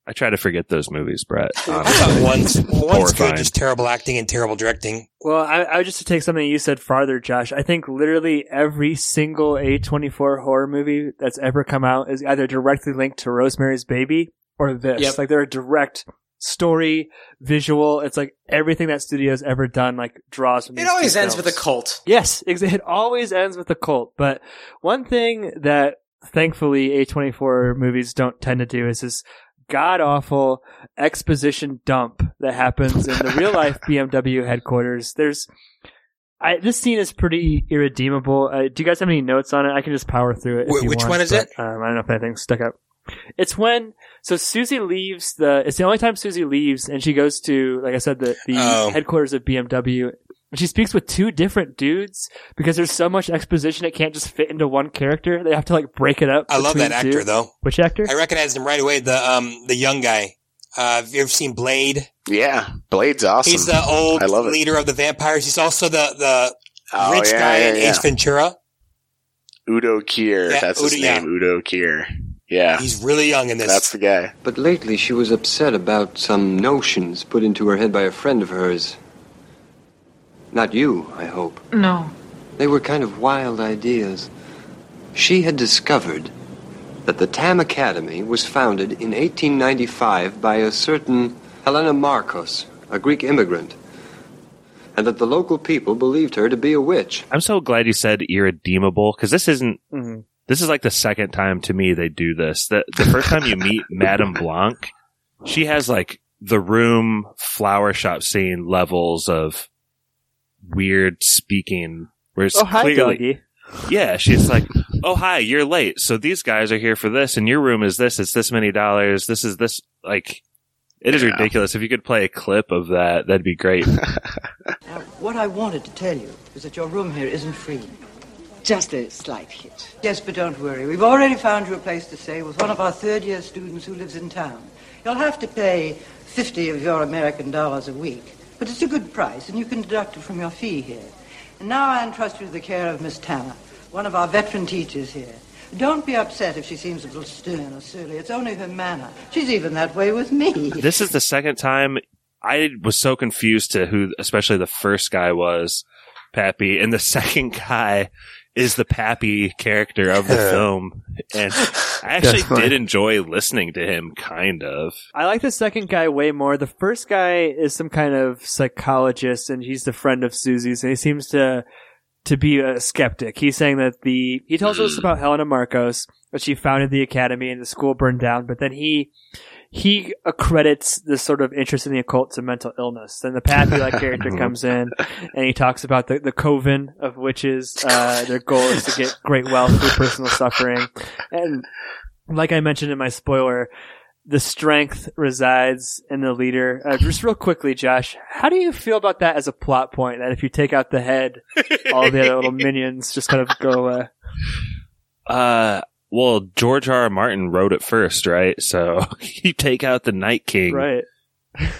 I try to forget those movies, Brett. I honestly. thought one's one's good, just terrible acting and terrible directing. Well, I, I just to take something you said farther, Josh. I think literally every single A24 horror movie that's ever come out is either directly linked to Rosemary's Baby or this. Yep. Like they're a direct story, visual. It's like everything that studio's ever done, like draws from. It always ends with a cult. Yes, it always ends with a cult. But one thing that thankfully A24 movies don't tend to do is this god awful exposition dump that happens in the real life BMW headquarters. There's, I, this scene is pretty irredeemable. Uh, do you guys have any notes on it? I can just power through it. If Wh- which want, one is but, it? Um, I don't know if anything stuck out. It's when so Suzy leaves the. It's the only time Suzy leaves, and she goes to, like I said, the the Oh. headquarters of BMW. And she speaks with two different dudes because there's so much exposition it can't just fit into one character. They have to like break it up. I love that actor two. though. Which actor? I recognized him right away. The um the young guy. Uh, have you ever seen Blade? yeah, Blade's awesome. He's the old I love leader of the vampires. He's also the the Oh, rich yeah, guy yeah, in yeah. Ace Ventura. Udo Kier. Yeah, that's his Udo- yeah. name. Udo Kier. Yeah, He's really young in this. that's the guy. But lately she was upset about some notions put into her head by a friend of hers. Not you, I hope. No. They were kind of wild ideas. She had discovered that the Tanz Academy was founded in 1895 by a certain Helena Markos, a Greek immigrant, and that the local people believed her to be a witch. I'm so glad you said irredeemable because this isn't. Mhm. This is like the second time to me they do this. The the first time you meet Madame Blanc, she has like the room flower shop scene levels of weird speaking. Whereas Oh, hi, clearly, doggy. yeah, she's like, "Oh, hi, you're late. So these guys are here for this, and your room is this. It's this many dollars. This is this. Like, it is Yeah. ridiculous. If you could play a clip of that, that'd be great." Now, what I wanted to tell you is that your room here isn't free. Just a slight hit. Yes, but don't worry. We've already found you a place to stay with one of our third year students who lives in town. You'll have to pay 50 of your American dollars a week, but it's a good price, and you can deduct it from your fee here. And now I entrust you to the care of Miss Tanner, one of our veteran teachers here. Don't be upset if she seems a little stern or surly. It's only her manner. She's even that way with me. This is the second time I was so confused to who, especially the first guy was, Pappy, and the second guy is the Pappy character of the film. And I actually did enjoy listening to him, kind of. I like the second guy way more. The first guy is some kind of psychologist and he's the friend of Suzy's and he seems to to be a skeptic. He's saying that the he tells us hmm. about Helena Markos, that she founded the academy and the school burned down, but then he he accredits this sort of interest in the occult to mental illness. Then the Pappy like character comes in and he talks about the, the coven of witches. Uh, their goal is to get great wealth through personal suffering. And like I mentioned in my spoiler, the strength resides in the leader. Uh, just real quickly, Josh, how do you feel about that as a plot point? That if you take out the head, all the other little minions just kind of go away. Uh, well, George R. R. Martin wrote it first, right? So you take out the Night King. Right.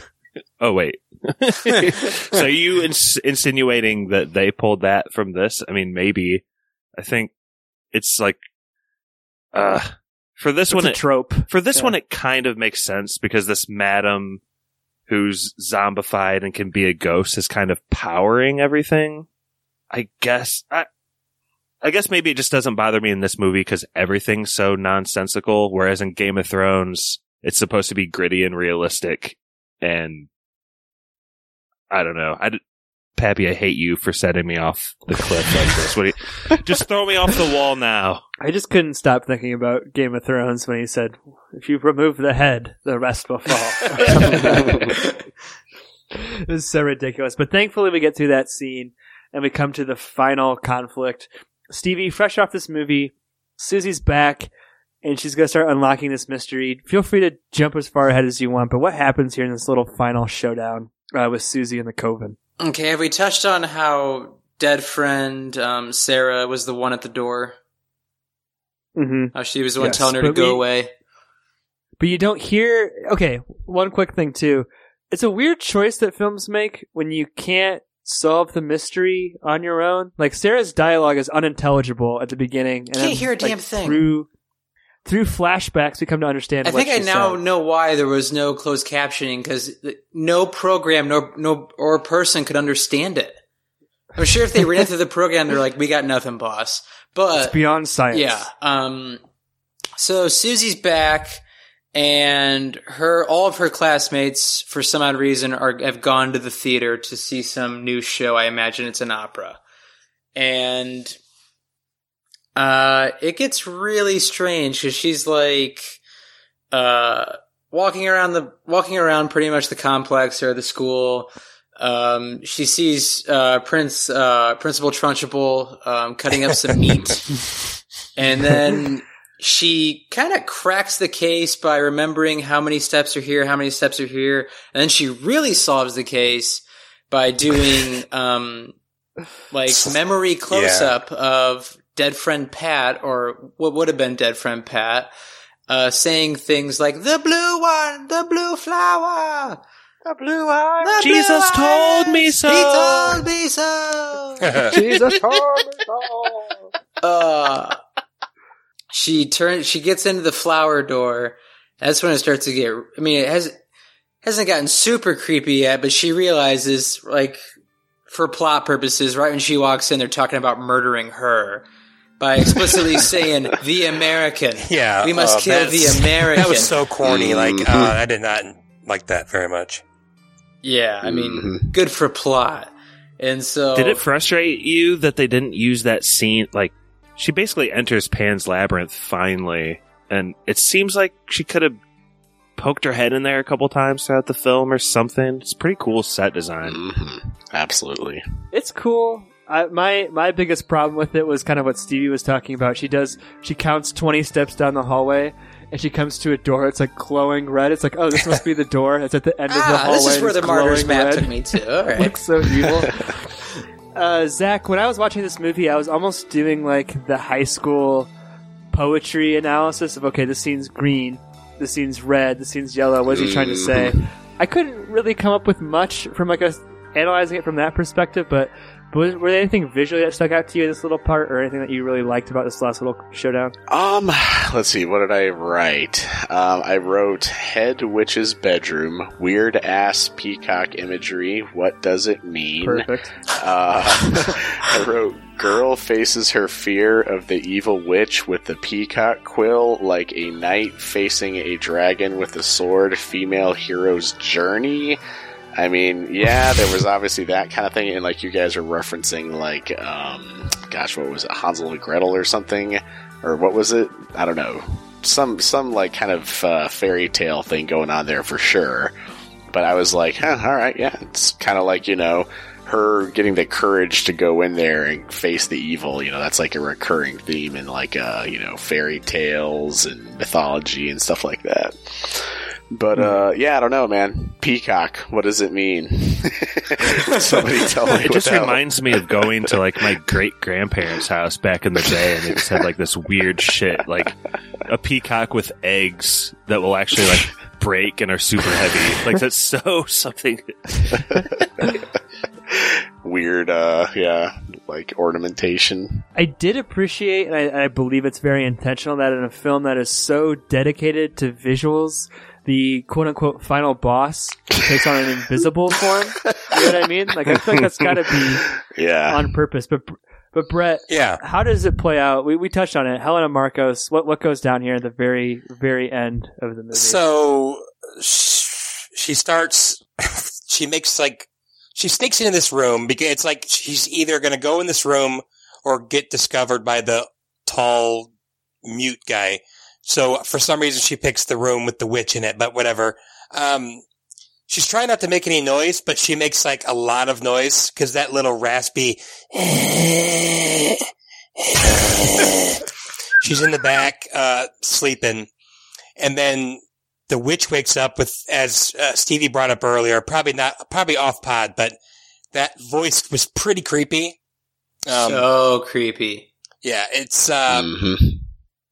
Oh, wait. so you ins- insinuating that they pulled that from this? I mean, maybe. I think it's like, uh, for this It's one, a it, trope. for this Yeah. one, it kind of makes sense because this madam who's zombified and can be a ghost is kind of powering everything. I guess, I, I guess maybe it just doesn't bother me in this movie because everything's so nonsensical. Whereas in Game of Thrones, it's supposed to be gritty and realistic. And I don't know. I, Pappy, I hate you for setting me off the cliff like this. What you, just throw me off the wall now. I just couldn't stop thinking about Game of Thrones when he said, "If you remove the head, the rest will fall." it was so ridiculous, but thankfully we get through that scene and we come to the final conflict. Stevie, fresh off this movie, Suzy's back and she's gonna start unlocking this mystery. Feel free to jump as far ahead as you want, but what happens here in this little final showdown uh, with Suzy and the Coven? Okay, have we touched on how dead friend um, Sarah was the one at the door? Mm-hmm. How she was the one Yes, telling her to go we- away? But you don't hear. Okay, one quick thing too. It's a weird choice that films make when you can't solve the mystery on your own. Like Sarah's dialogue is unintelligible at the beginning, and Can't hear a like, damn thing. Through through flashbacks, we come to understand. I think I now said. know why there was no closed captioning because no program, no no or person could understand it. I'm sure if they ran through the program, they're like, "We got nothing, boss." But It's beyond science. Yeah. Um. So Suzy's back, and her all of her classmates, for some odd reason, are have gone to the theater to see some new show. I imagine it's an opera, and uh, it gets really strange because she's like, uh, walking around the walking around pretty much the complex or the school. Um, she sees uh, Prince uh, Principal Trunchbull um, cutting up some meat, and then she kind of cracks the case by remembering how many steps are here, how many steps are here, and then she really solves the case by doing um, like memory close up of dead friend Pat, or what would have been dead friend Pat, uh, saying things like "the blue one, the blue flower." The blue eye. The Jesus blue told eye. me so. He told me so. Jesus told me so. uh, she turns. She gets into the flower door. That's when it starts to get. I mean, it has hasn't gotten super creepy yet, but she realizes, like, for plot purposes, right when she walks in, they're talking about murdering her by explicitly saying "the American." Yeah, we must uh, kill the American. That was so corny. Like Mhm. uh, I did not like that very much. yeah, I mean, good for plot. And so, Did it frustrate you that they didn't use that scene? Like, she basically enters Pan's Labyrinth finally, and it seems like she could have poked her head in there a couple times throughout the film or something. It's pretty cool set design. hmm Absolutely. It's cool. I, my my biggest problem with it was kind of what Stevie was talking about. She does she counts twenty steps down the hallway, and she comes to a door. It's like glowing red. It's like, oh, this must be the door. It's at the end of the Ah, hallway. this is where the martyrs glowing map red. took me to. All right. Looks so evil. uh, Zach, when I was watching this movie, I was almost doing like the high school poetry analysis of okay, this scene's green, this scene's red, this scene's yellow. What is he trying to say? I couldn't really come up with much from like a analyzing it from that perspective, but. Was, were there anything visually that stuck out to you in this little part, or anything that you really liked about this last little showdown? Um, let's see, what did I write? Um, I wrote Head Witch's Bedroom, Weird Ass Peacock Imagery, What Does It Mean? Perfect. Uh, I wrote Girl faces her fear of the evil witch with the peacock quill like a knight facing a dragon with a sword, female hero's journey. I mean, yeah, there was obviously that kind of thing, and like you guys are referencing, like, um, gosh, what was it, Hansel and Gretel or something, or what was it? I don't know, some some like kind of uh, fairy tale thing going on there for sure. But I was like, huh, all right, yeah, it's kind of like you know her getting the courage to go in there and face the evil. You know, that's like a recurring theme in like uh, you know fairy tales and mythology and stuff like that. But uh, yeah, I don't know, man. Peacock, what does it mean? Somebody tell me. It just without- reminds me of going to like my great grandparents' house back in the day, and they just had like this weird shit, like a peacock with eggs that will actually like break and are super heavy. Like that's so something. weird, uh, yeah, like ornamentation. I did appreciate, and I, and I believe it's very intentional, that in a film that is so dedicated to visuals, the quote unquote final boss takes on an invisible form. You know what I mean? Like, I feel like that's got to be Yeah. on purpose. But, but Brett, Yeah. how does it play out? We, we touched on it. Helena Markos, what, what goes down here at the very, very end of the movie? So she starts. She makes like she sneaks into this room because it's like she's either going to go in this room or get discovered by the tall mute guy. So for some reason she picks the room with the witch in it, but whatever. Um, she's trying not to make any noise, but she makes like a lot of noise because that little raspy. she's in the back, uh, sleeping. And then the witch wakes up with, as uh, Stevie brought up earlier, probably not, probably off pod, but that voice was pretty creepy. Um, so creepy. yeah, it's uh, Mm-hmm.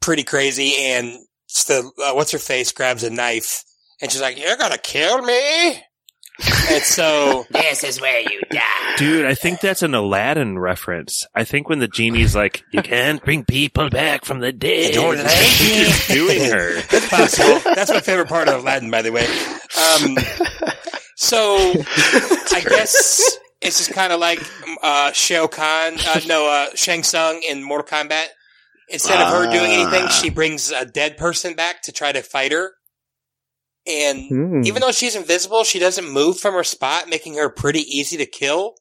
Pretty crazy. And the uh, what's her face grabs a knife, and she's like, "You're gonna kill me." and so This is where you die. Dude, I think that's an Aladdin reference. I think when the genie's like, "You can't bring people back from the dead," Don't like he's doing her. That's possible. That's my favorite part of Aladdin, by the way. Um, so I guess it's just kind of like uh, Shao Kahn, uh, no, uh, Shang Tsung in Mortal Kombat. Instead of her doing anything, Ah. she brings a dead person back to try to fight her. And Hmm. even though she's invisible, she doesn't move from her spot, making her pretty easy to kill.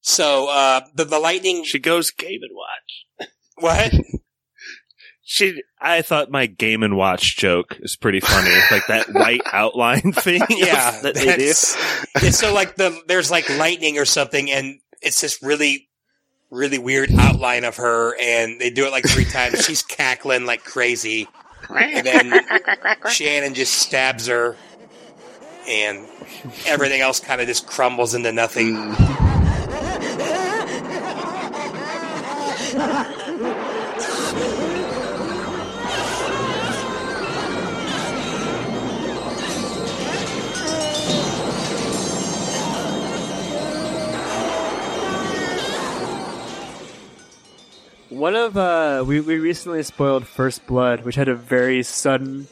So uh, the the lightning. She goes Game and Watch. What? She, I thought my Game and Watch joke is pretty funny, like that white outline thing. yeah, that they do. that's- so like the there's like lightning or something, and it's this really, really weird outline of her, and they do it like three times. She's cackling like crazy, and then Shannon just stabs her, and everything else kind of just crumbles into nothing. Mm. One of uh, we we recently spoiled First Blood, which had a very sudden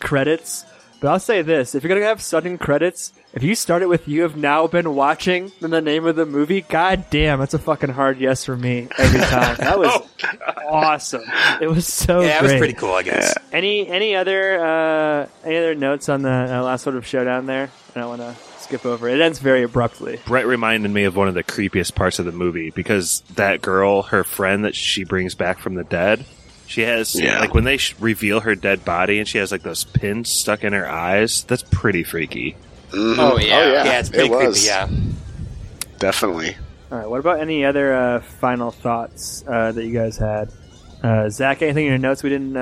credits. But I'll say this: if you're gonna have sudden credits, if you start it with "You have now been watching" then the name of the movie, god damn, that's a fucking hard yes for me every time. That was awesome. It was so yeah, it was pretty cool, I guess. Any any other uh, any other notes on the uh, last sort of showdown there? I don't want to skip over it. It ends very abruptly. Brett reminded me of one of the creepiest parts of the movie because that girl, her friend that she brings back from the dead, she has Yeah. like when they sh- reveal her dead body and she has like those pins stuck in her eyes. That's pretty freaky. Mhm. Oh, yeah. Yeah, it's pretty it creepy. was. Yeah. Definitely. All right. What about any other uh, final thoughts uh, that you guys had? Uh, Zach, anything in your notes we didn't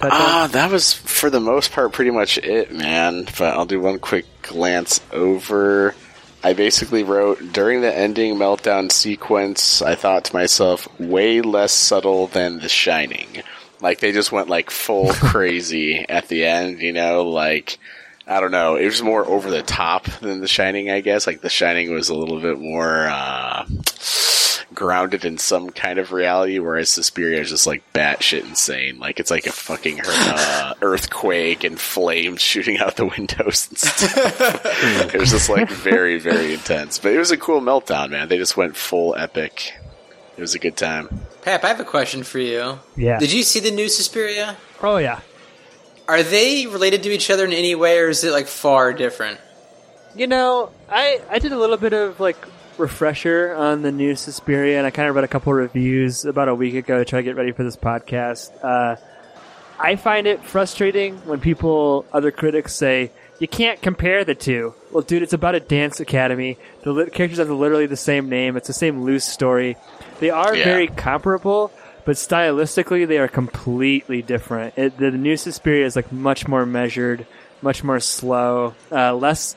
uh? Ah, that was for the most part pretty much it, man. But I'll do one quick glance over. I basically wrote during the ending meltdown sequence. I thought to myself, way less subtle than The Shining. Like they just went like full crazy at the end, you know, like I don't know. It was more over the top than The Shining, I guess. Like The Shining was a little bit more uh, grounded in some kind of reality, whereas Suspiria is just like batshit insane. Like it's like a fucking uh, earthquake and flames shooting out the windows and stuff. it was just like very, very intense. But it was a cool meltdown, man. They just went full epic. It was a good time. Pap, I have a question for you. Yeah. Did you see the new Suspiria? Oh yeah. Are they related to each other in any way, or is it like far different? You know, I I did a little bit of like refresher on the new Suspiria, and I kind of read a couple reviews about a week ago to try to get ready for this podcast. Uh, I find it frustrating when people, other critics, say you can't compare the two. Well, dude, it's about a dance academy. The li- characters have literally the same name. It's the same loose story. They are Yeah. very comparable, but stylistically, they are completely different. It, the, the new Suspiria is like much more measured, much more slow, uh, less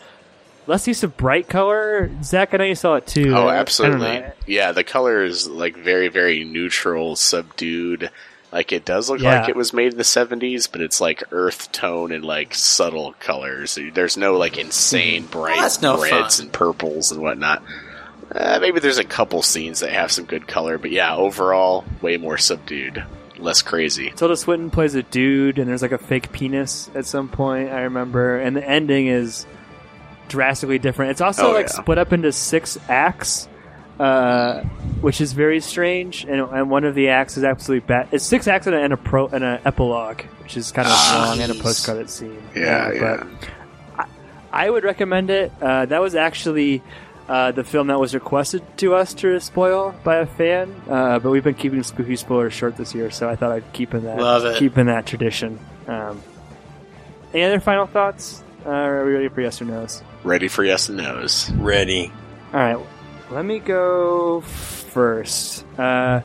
less use of bright color. Zach, I know you saw it too. Oh, I- I don't absolutely. Yeah, the color is like very, very neutral, subdued. Like it does look Yeah. like it was made in the seventies, but it's like earth tone and like subtle colors. There's no like insane bright that's no reds fun. and purples and whatnot. Uh, maybe there's a couple scenes that have some good color, but yeah, overall, way more subdued, less crazy. Tilda Swinton plays a dude, and there's like a fake penis at some point. I remember, and the ending is drastically different. It's also Oh, like yeah. split up into six acts, uh, which is very strange. And, and one of the acts is absolutely bad. It's six acts and a, and a pro and an epilogue, which is kind of long, and a post credit scene. Yeah, Uh, yeah. But I, I would recommend it. Uh, that was actually. Uh, the film that was requested to us to spoil by a fan, uh, but we've been keeping spooky spoilers short this year, so I thought I'd keep in that keep in that tradition. Um, any other final thoughts? Uh, are we ready for yes or no's? Ready for yes and no's. Ready. All right, let me go first. Uh,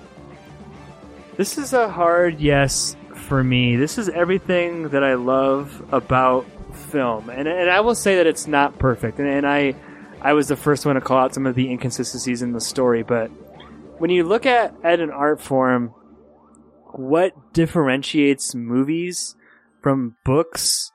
this is a hard yes for me. This is everything that I love about film, and and I will say that it's not perfect, and, and I I was the first one to call out some of the inconsistencies in the story, but when you look at at an art form, what differentiates movies from books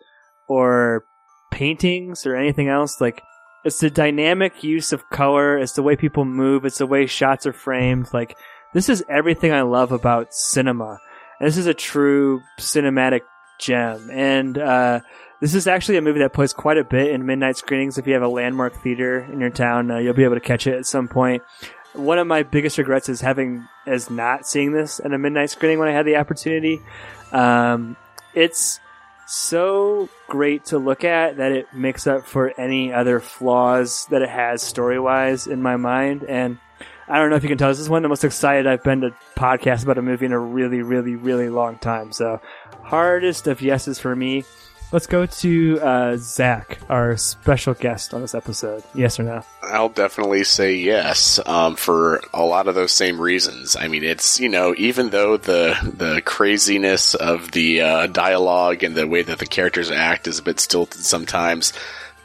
or paintings or anything else like it's the dynamic use of color it's the way people move it's the way shots are framed like this is everything i love about cinema and this is a true cinematic gem and uh, this is actually a movie that plays quite a bit in midnight screenings if you have a landmark theater in your town uh, you'll be able to catch it at some point. one of my biggest regrets is having is not seeing this at a midnight screening when i had the opportunity um, it's so great to look at that it makes up for any other flaws that it has story wise in my mind. And I don't know if you can tell, this is one of the most excited I've been to podcast about a movie in a really, really, really long time. So, hardest of yeses for me. Let's go to uh, Zach, our special guest on this episode. Yes or no? I'll definitely say yes um, for a lot of those same reasons. I mean, it's you know, even though the the craziness of the uh, dialogue and the way that the characters act is a bit stilted sometimes,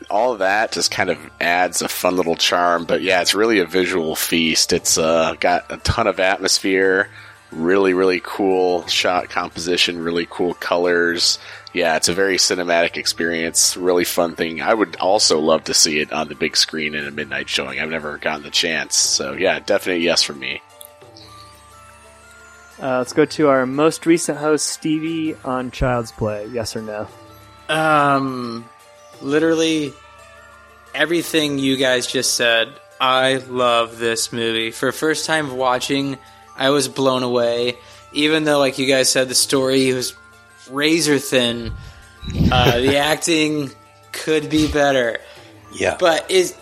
all that just kind of adds a fun little charm. But yeah, it's really a visual feast. It's uh, got a ton of atmosphere, really really cool shot composition, really cool colors. Yeah, it's a very cinematic experience, really fun thing. I would also love to see it on the big screen in a midnight showing. I've never gotten the chance. So, yeah, definite yes for me. Uh, let's go to our most recent host, Stevie, on Child's Play. Yes or no? Um, literally everything you guys just said. I love this movie. For first time watching, I was blown away. Even though, like you guys said, the story was razor thin. Uh, the acting could be better, Yeah. but it's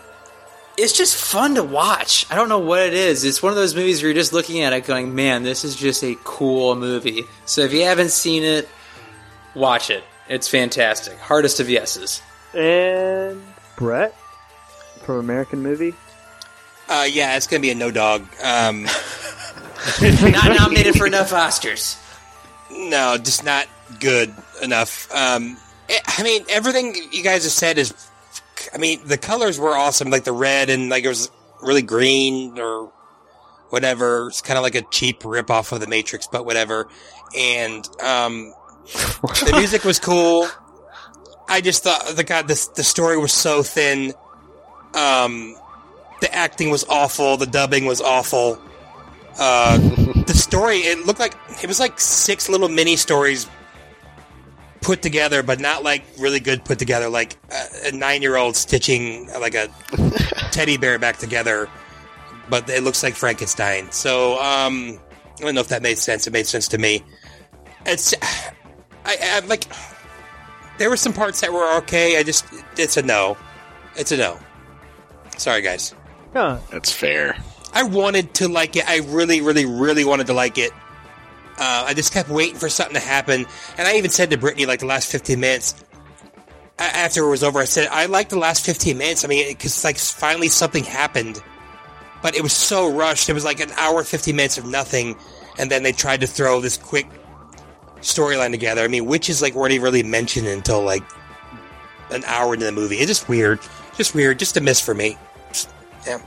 it's just fun to watch. I don't know what it is. It's one of those movies where you're just looking at it, going, "Man, this is just a cool movie." So if you haven't seen it, watch it. It's fantastic. Hardest of yeses. And Brett from American Movie. Uh, yeah, it's gonna be a no dog. Um, Not nominated for enough Oscars. no, just not good enough. Um, it- I mean, everything you guys have said is. I mean, the colors were awesome, like the red and like it was really green or whatever. It's kind of like a cheap rip off of the Matrix, but whatever. And um, the music was cool. I just thought the god the the story was so thin. Um, the acting was awful. The dubbing was awful. Uh, the story it looked like it was like six little mini stories put together, but not like really good put together. Like a, a nine year old stitching like a teddy bear back together, but it looks like Frankenstein. So um, I don't know if that made sense. It made sense to me. It's I, I like there were some parts that were okay. I just it's a no. It's a no. Sorry, guys. No, That's fair. I wanted to like it. I really, really, really wanted to like it. Uh, I just kept waiting for something to happen, and I even said to Brittany like the last fifteen minutes after it was over. I said I liked the last fifteen minutes. I mean, because like finally something happened, but it was so rushed. It was like an hour, fifteen minutes of nothing, and then they tried to throw this quick storyline together. I mean, witches like weren't even really mentioned until like an hour into the movie. It's just weird, just weird, just a miss for me. Just- yeah.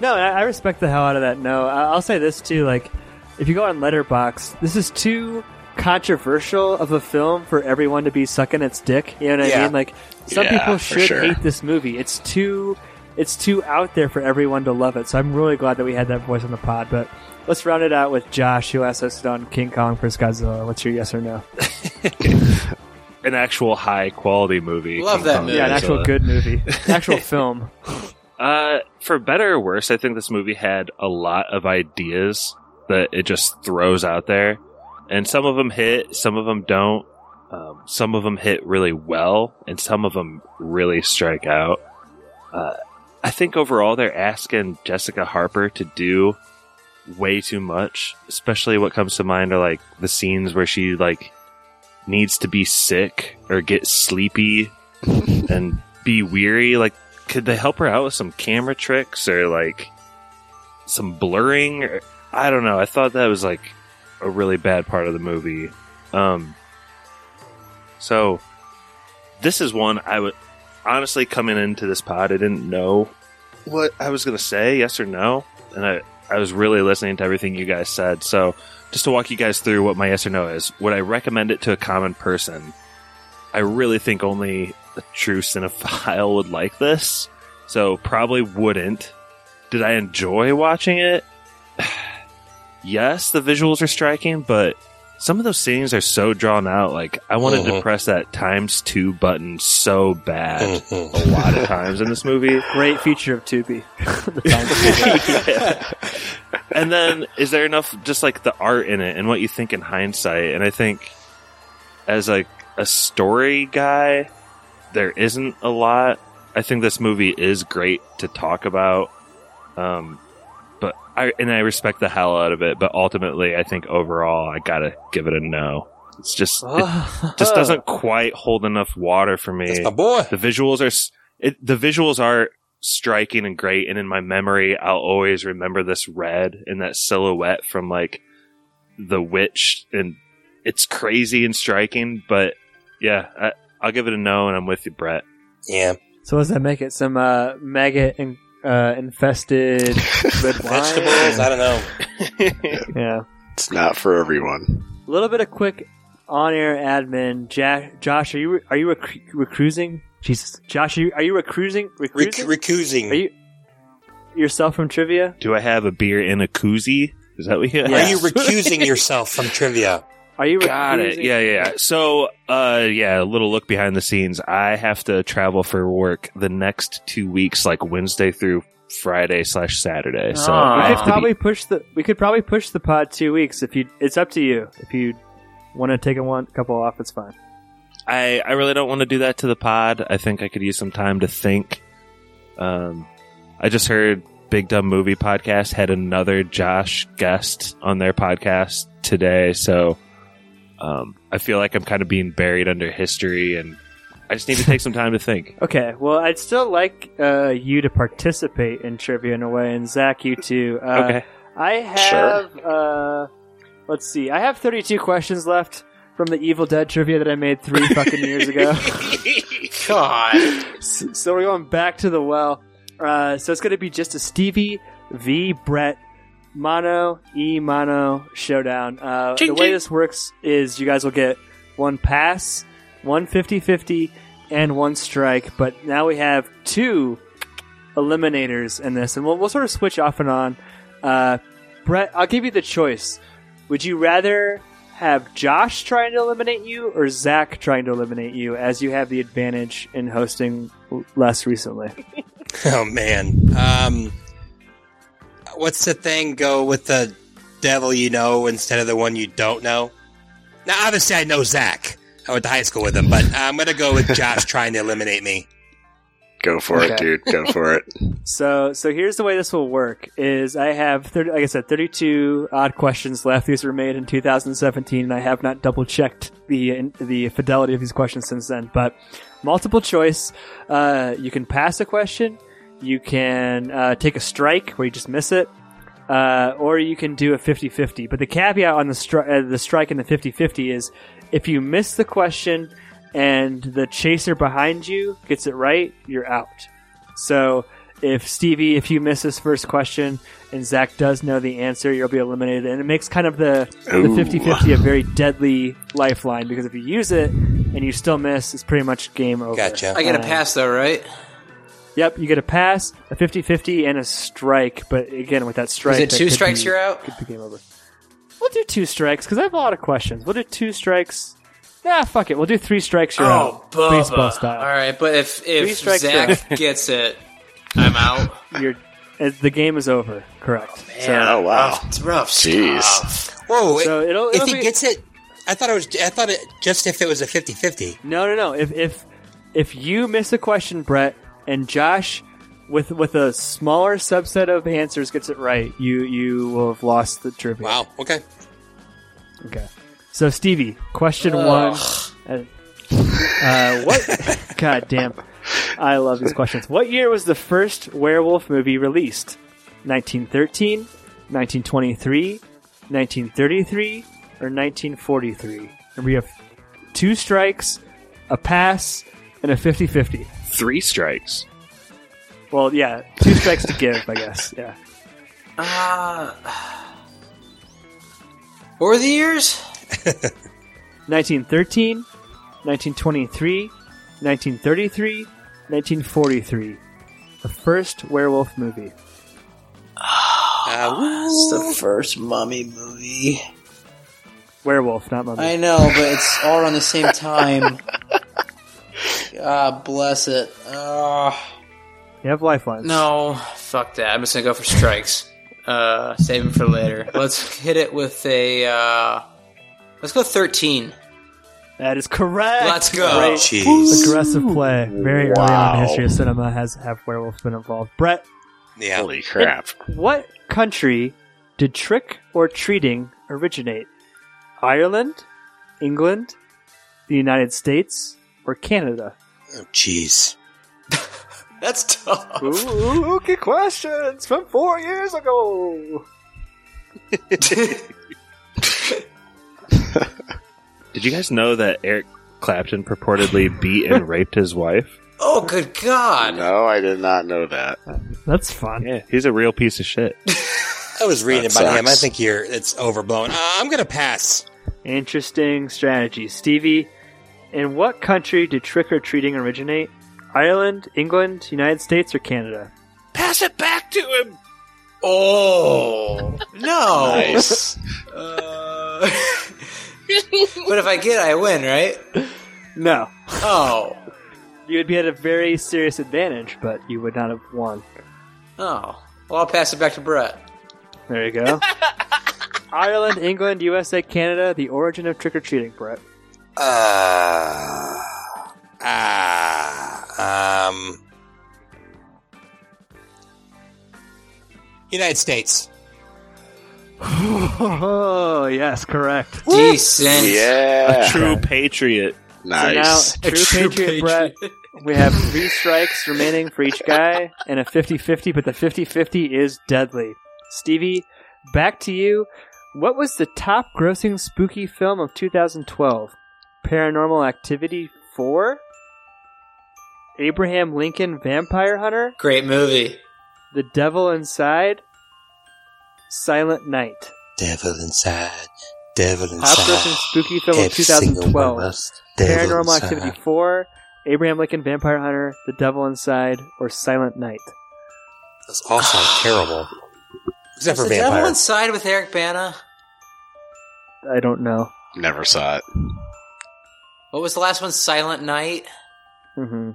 No, I, I respect the hell out of that. No, I, I'll say this too. Like, if you go on Letterboxd, this is too controversial of a film for everyone to be sucking its dick. You know what I mean? Like, some Yeah, people should sure. hate this movie. It's too, it's too out there for everyone to love it. So I'm really glad that we had that voice on the pod. But let's round it out with Josh, who asked us on King Kong vs Godzilla. What's your yes or no? An actual high quality movie. Love that Kong movie. Yeah, an actual good movie, An actual film. Uh, for better or worse, I think this movie had a lot of ideas that it just throws out there, and some of them hit, some of them don't. Um, some of them hit really well, and some of them really strike out. Uh, I think overall they're asking Jessica Harper to do way too much. Especially what comes to mind are like the scenes where she like needs to be sick or get sleepy and be weary. Like, could they help her out with some camera tricks or like some blurring? Or, I don't know. I thought that was like a really bad part of the movie. Um, so this is one I would honestly coming into this pod. I didn't know what I was going to say, yes or no, and I I was really listening to everything you guys said. So just to walk you guys through what my yes or no is, would I recommend it to a common person? I really think only a true cinephile would like this, so probably wouldn't. Did I enjoy watching it? yes, the visuals are striking, but some of those scenes are so drawn out. Like I wanted to Mhm. press that times two button so bad a lot of times in this movie. Great feature of Tubi. The Yeah. And then is there enough just like the art in it and what you think in hindsight? And I think as like a story guy, there isn't a lot. I think this movie is great to talk about. Um but I and I respect the hell out of it, but ultimately I think overall I gotta give it a no. It's just it just doesn't quite hold enough water for me That's my boy. the visuals are it, the visuals are striking and great and in my memory i'll always remember this red and that silhouette from like the witch and it's crazy and striking but yeah I, i'll give it a no and i'm with you brett Yeah. So what does that make it? Some uh, maggot in, uh, infested red wine? Vegetables. I don't know. Yeah. It's not for everyone. A little bit of quick on-air admin. Ja- Josh, are you are you rec- recruising? Jesus, Josh, are you, are you recruising? Rec- recusing. Are you yourself from trivia? do i have a beer in a koozie is that what you Are Yeah. you recusing yourself from trivia? Are you Got it. recruising? Yeah, yeah, yeah. So, uh, yeah, a little look behind the scenes. I have to travel for work the next two weeks, like Wednesday through Friday slash Saturday. So we could have be probably push the we could probably push the pod two weeks if you. It's up to you. If you want to take a one couple off, it's fine. I, I really don't want to do that to the pod. I think I could use some time to think. Um, I just heard Big Dumb Movie Podcast had another Josh guest on their podcast today, so um, I feel like I'm kind of being buried under history, and I just need to take some time to think. Okay, well, I'd still like uh, you to participate in trivia in a way, and Zach, you too. Uh, Okay. I have, uh, let's see, I have 32 questions left. from the Evil Dead trivia that I made three fucking years ago. God. so we're going back to the well. Uh, so it's going to be just a Stevie v Brett mono e mono showdown. Uh, the way this works is you guys will get one pass, one 50-50, and one strike. But now we have two eliminators in this, and we'll, we'll sort of switch off and on. Uh, Brett, I'll give you the choice. Would you rather have Josh trying to eliminate you or Zach trying to eliminate you, as you have the advantage in hosting less recently? Oh man. Um, what's the thing? Go with the devil you know instead of the one you don't know. Now, obviously, I know Zach. I went to high school with him, but I'm gonna go with Josh trying to eliminate me. Go for it, dude. Go for it. So, so here's the way this will work: is I have, 30, like I said, 32 odd questions left. These were made in 2017, and I have not double checked the the fidelity of these questions since then. But multiple choice, uh, you can pass a question, you can uh, take a strike where you just miss it, uh, or you can do a 50-50. But the caveat on the stri- uh, the strike and the 50-50 is if you miss the question and the chaser behind you gets it right, you're out. So if Stevie, if you miss this first question and Zach does know the answer, you'll be eliminated. And it makes kind of the, the Ooh. 50-50 a very deadly lifeline because if you use it and you still miss, it's pretty much game over. Gotcha. I get a Uh, pass though, right? Yep, you get a pass, a 50-50, and a strike. But again, with that strike, Is it that two strikes be- you're out? Could be game over. We'll do two strikes because I have a lot of questions. We'll do two strikes. Nah, fuck it. We'll do three strikes. You're Oh, out. Bubba. Baseball style. All right, but if if Zach gets it, I'm out. You're, uh, the game is over. Correct. so, Oh wow. It's rough Jeez. stuff. Whoa! so it'll, if it'll he be, gets it, I thought it was. I thought it just if it was a 50-50. No, no, no. If if if you miss a question, Brett, and Josh with with a smaller subset of answers gets it right, you you will have lost the trivia. Wow. Okay. Okay. So Stevie, question one. Uh, uh, what? God damn. I love these questions. What year was the first werewolf movie released? 1913, 1923, 1933, or 1943? And we have two strikes, a pass, and a 50 50. Three strikes. Well, yeah, two strikes to give, I guess. Yeah. Uh, what were the years? 1913, 1923, 1933, 1943. The first werewolf movie. Uh, It's the first mummy movie. Werewolf, not mummy. I know, but it's all around the same time. God bless it. Uh, You have lifelines. no, fuck that. I'm just gonna go for strikes. Uh, save them for later. Let's hit it with a. Uh, let's go 13. That is correct. Let's go. Great. Jeez. Aggressive play. Very early on in the history of cinema has have werewolves been involved. Brett, Yeah. Holy crap. what country did trick or treating originate? Ireland, England, the United States, or Canada? Oh, jeez. That's tough. Ooh, okay, questions from four years ago. Did you guys know that Eric Clapton purportedly beat and raped his wife? Oh, good God. No, I did not know that. That's fun. Yeah, he's a real piece of shit. I was reading That about him. I think you're. It's overblown. Uh, I'm gonna pass. Interesting strategy. Stevie, in what country did trick or treating originate? Ireland, England, United States, or Canada? Pass it back to him. Oh, no. Nice. Uh, but if I get I win, right? No. Oh. You would be at a very serious advantage, but you would not have won. Oh. Well, I'll pass it back to Brett. There you go. Ireland, England, USA, Canada, the origin of trick or treating, Brett. Uh, ah, um, United States. Oh, yes, correct. Decent. Yeah. A true patriot. Nice. So now, a true, patriot, Brett, we have three strikes remaining for each guy and a 50 50, but the 50 50 is deadly. Stevie, back to you. What was the top grossing spooky film of 2012? Paranormal Activity 4? Abraham Lincoln Vampire Hunter? Great movie. The Devil Inside? Silent Night. Devil inside, devil Top inside. grossing spooky film of Every single 2012. one of us, devil Paranormal inside. Activity 4, Abraham Lincoln Vampire Hunter, The Devil Inside, or Silent Night. That's all sound terrible. Except Was for the Devil vampire. Inside with Eric Bana? I don't know. Never saw it. What was the last one? Silent Night. Mm-hmm.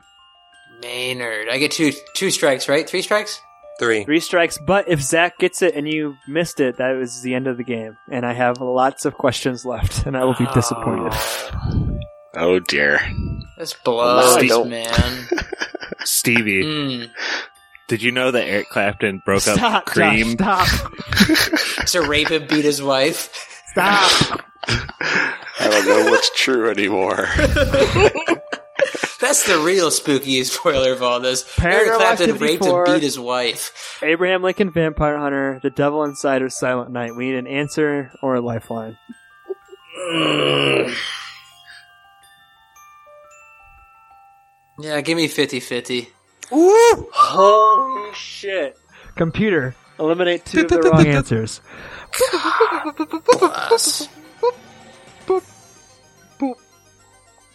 Maynard. I get two two strikes, right? Three strikes. Three. Three strikes, but if Zach gets it and you missed it, that was the end of the game. And I have lots of questions left, and I will be disappointed. Oh dear. This blows, I don't- man. Stevie, Mm. did you know that Eric Clapton broke Stop, up Josh, Cream? stop, to rape and beat his wife. stop. I don't know what's true anymore. That's the real spooky spoiler of all this. Eric Paranormal Clapton raped and beat his wife. Abraham Lincoln Vampire Hunter, The Devil Inside, or Silent Night. We need an answer or a lifeline. Yeah, give me 50-50. Holy shit. Computer, eliminate two of the wrong answers.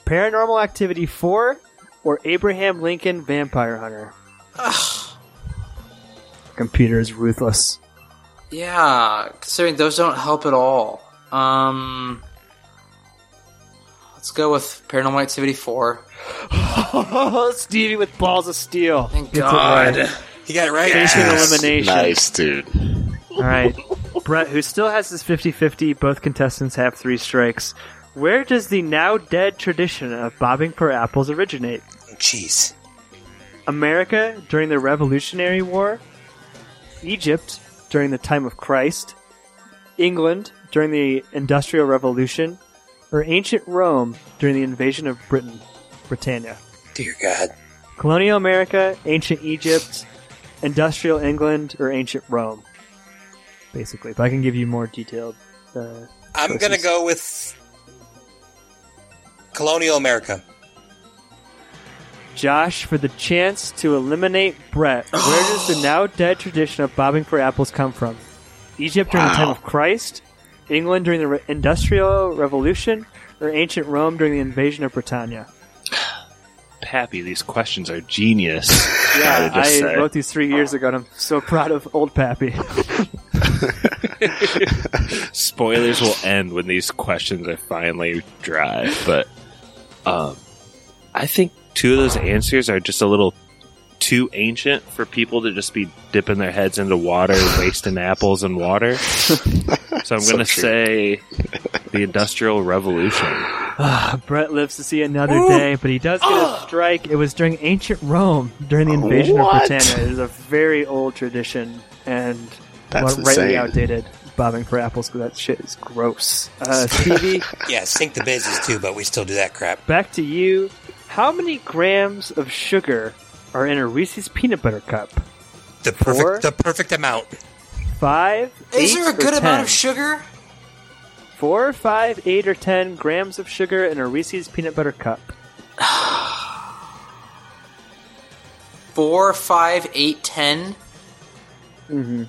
Paranormal Activity 4 or Abraham Lincoln Vampire Hunter? Computer is ruthless. Yeah, considering those don't help at all. Um, let's go with Paranormal Activity 4. Stevie with balls of steel. Thank Gets God. right. You got it right. Patient Yes. elimination. Nice, dude. All right. Brett, who still has his 50 50, both contestants have three strikes. Where does the now dead tradition of bobbing for apples originate? Jeez. America during the Revolutionary War, Egypt during the time of Christ, England during the Industrial Revolution, or ancient Rome during the invasion of Britain, Britannia. Dear God. Colonial America, ancient Egypt, industrial England, or ancient Rome. Basically, but I can give you more detailed. Uh, I'm going to go with Colonial America. Josh, for the chance to eliminate Brett, where does the now dead tradition of bobbing for apples come from? Egypt during the time of Christ, England during the Re- Industrial Revolution, or ancient Rome during the invasion of Britannia? Pappy, these questions are genius. Yeah, gotta I wrote these three years ago, and I'm so proud of old Pappy. Spoilers will end when these questions are finally dry, but um, I think two of those answers are just a little too ancient for people to just be dipping their heads into water, wasting apples and water. So I'm So going to say the Industrial Revolution. Ah, Brett lives to see another day, but he does get a strike. It was during ancient Rome, during the invasion What? of Britannia. It is a very old tradition and That's well, rightly outdated. Bobbing for apples because that shit is gross. Uh, Stevie, Yeah, sink the business too, but we still do that crap. back to you. How many grams of sugar are in a Reese's peanut butter cup? The perfect, Four? the perfect amount. Five? Is eight, there a or good amount 10? of sugar? Four, five, eight, or ten grams of sugar in a Reese's peanut butter cup. Four, five, eight, ten. Mm-hmm.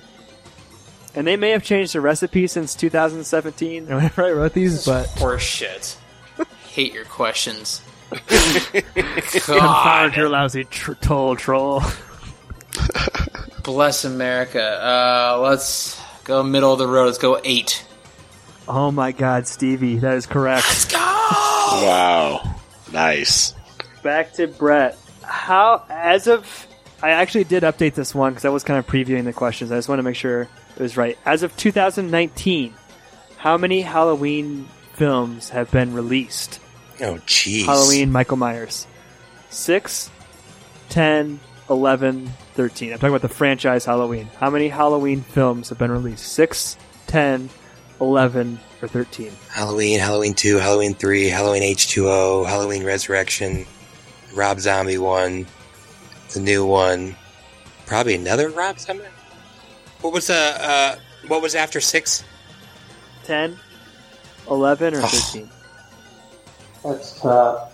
And they may have changed the recipe since 2017 whenever I wrote these, but Horse shit. Hate your questions. confound God your lousy tr- toll troll. bless America. Uh, let's go middle of the road. Let's go eight. Oh my god, Stevie, that is correct. Let's go. Wow. Nice. Back to Brett. How, as of, I actually did update this one because I was kind of previewing the questions. I just want to make sure it was right. As of 2019, how many Halloween films have been released? Oh, jeez. Halloween, Michael Myers. 6, 10, 11, 13. I'm talking about the franchise Halloween. How many Halloween films have been released? 6, 10, 11, or 13? Halloween, Halloween 2, Halloween 3, Halloween H2O, Halloween Resurrection, Rob Zombie one, the new one, probably another Rob Zombie. What was uh, uh what was after six? 10, 11, or 13? That's tough.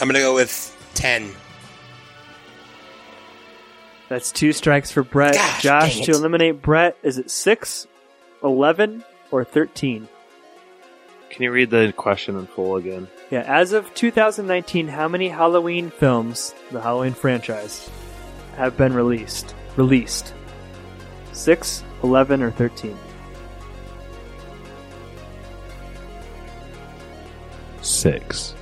I'm gonna go with ten. That's two strikes for Brett. Gosh, Josh, to eliminate Brett, is it 6, 11, or 13? Can you read the question in full again? Yeah, as of 2019, how many Halloween films, the Halloween franchise, have been released? Released. 6, 11, or 13? Six.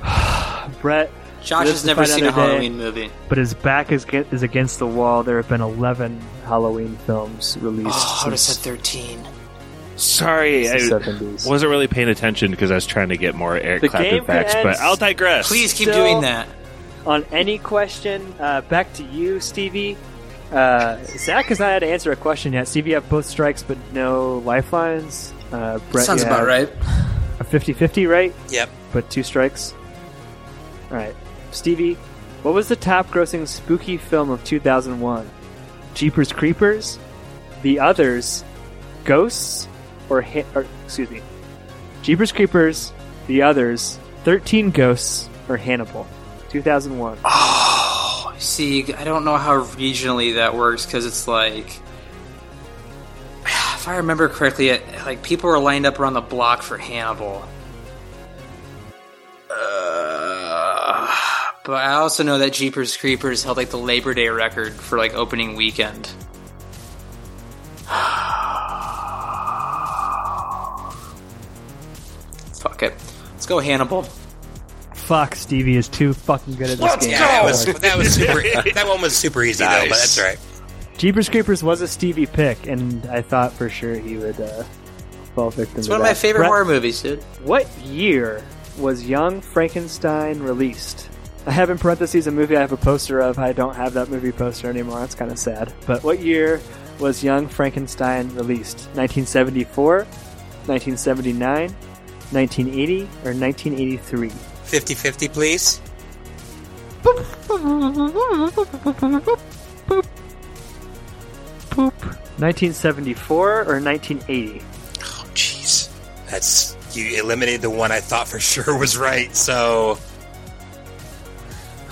Brett. Josh has never seen a day, Halloween movie. But his back is, ge- is against the wall. There have been 11 Halloween films released. Oh, I would have said 13. Sorry, I 70s. wasn't really paying attention because I was trying to get more Eric The Clapton game facts, ends- but I'll digress. Please keep Still- doing that. On any question, uh, back to you, Stevie. Uh, Zach has not had to answer a question yet. Stevie, you have both strikes but no lifelines. Uh, Brett, Sounds you about have right. A 50 50, right? Yep. But two strikes. Alright. Stevie, what was the top grossing spooky film of 2001? Jeepers Creepers? The Others? Ghosts? Or, ha- or excuse me. Jeepers Creepers? The Others? 13 Ghosts? Or Hannibal? 2001. Oh, see, I don't know how regionally that works because it's like, if I remember correctly, it, like people were lined up around the block for Hannibal. Uh, but I also know that Jeepers Creepers held like the Labor Day record for like opening weekend. Fuck it, let's go Hannibal. Fuck, Stevie is too fucking good at this game. Yeah, that was that was super. that one was super easy though, but that's all right. Jeepers Creepers was a Stevie pick, and I thought for sure he would uh, fall victim to. It's to one of my favorite Brett, horror movies, dude. What year was Young Frankenstein released? I have in parentheses a movie I have a poster of. I don't have that movie poster anymore. That's kind of sad. But what year was Young Frankenstein released? 1974, 1979, 1980, or 1983? 50-50, please. Poop. 1974 or 1980? Oh, jeez, that's you eliminated the one I thought for sure was right. So,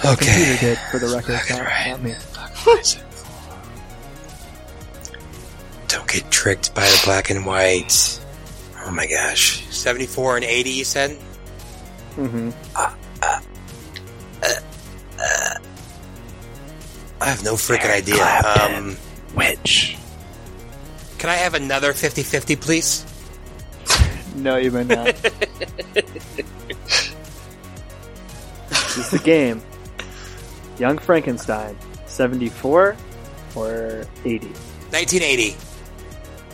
Okay. Computer did, for the record, not, not me. don't get tricked by the black and white. Oh my gosh, seventy-four and eighty. You said. Mm-hmm. I have no freaking idea. Um, Which? can I have another 50-50, please? No, you may not. this is the game. Young Frankenstein, 74 or 80? 1980.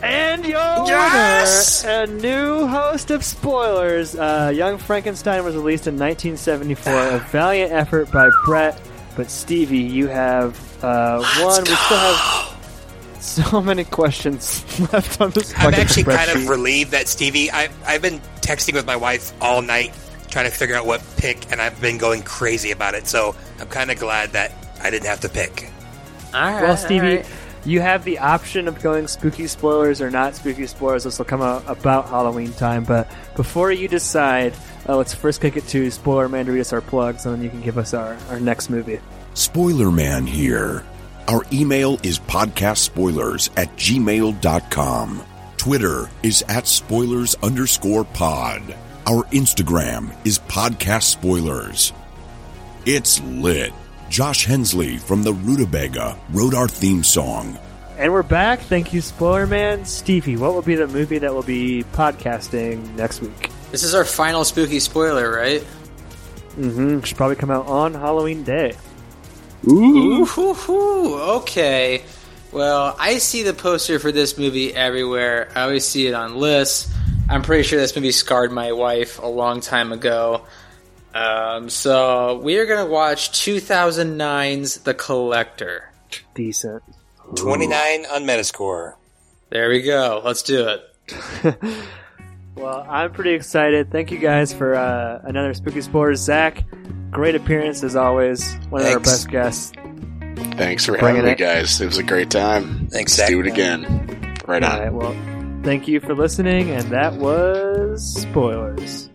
And your Yes! winner, a new host of spoilers. Uh, Young Frankenstein was released in 1974. a valiant effort by Brett, but Stevie, you have uh, one. We still have so many questions left on this. I'm fucking actually kind of relieved that Stevie. I, I've been texting with my wife all night trying to figure out what pick, and I've been going crazy about it. So I'm kind of glad that I didn't have to pick. All right, Well, Stevie, all right. You have the option of going spooky spoilers or not spooky spoilers. This will come out about Halloween time. But before you decide, uh, let's first kick it to Spoiler Man to read us our plugs, and then you can give us our, our next movie. Spoiler Man here. Our email is podcastspoilers at gmail.com. Twitter is at spoilers underscore pod. Our Instagram is podcast spoilers. It's lit. Josh Hensley from the Rutabaga wrote our theme song. And we're back. Thank you, Spoiler Man. Stevie, what will be the movie that will be podcasting next week? This is our final spooky spoiler, right? Mm-hmm. Should probably come out on Halloween Day. Ooh, hoo, hoo. okay. Well, I see the poster for this movie everywhere. I always see it on lists. I'm pretty sure this movie scarred my wife a long time ago. Um, so we are going to watch 2009's The Collector. Decent. 29 on Metascore. There we go. Let's do it. Well, I'm pretty excited. Thank you guys for uh, another Spooky Spoilers. Zach, great appearance as always. One of our best guests. Thanks for Bringing having me, guys. It was a great time. Thanks, Let's Zach. do it again. Right All on. right, well, thank you for listening, and that was spoilers.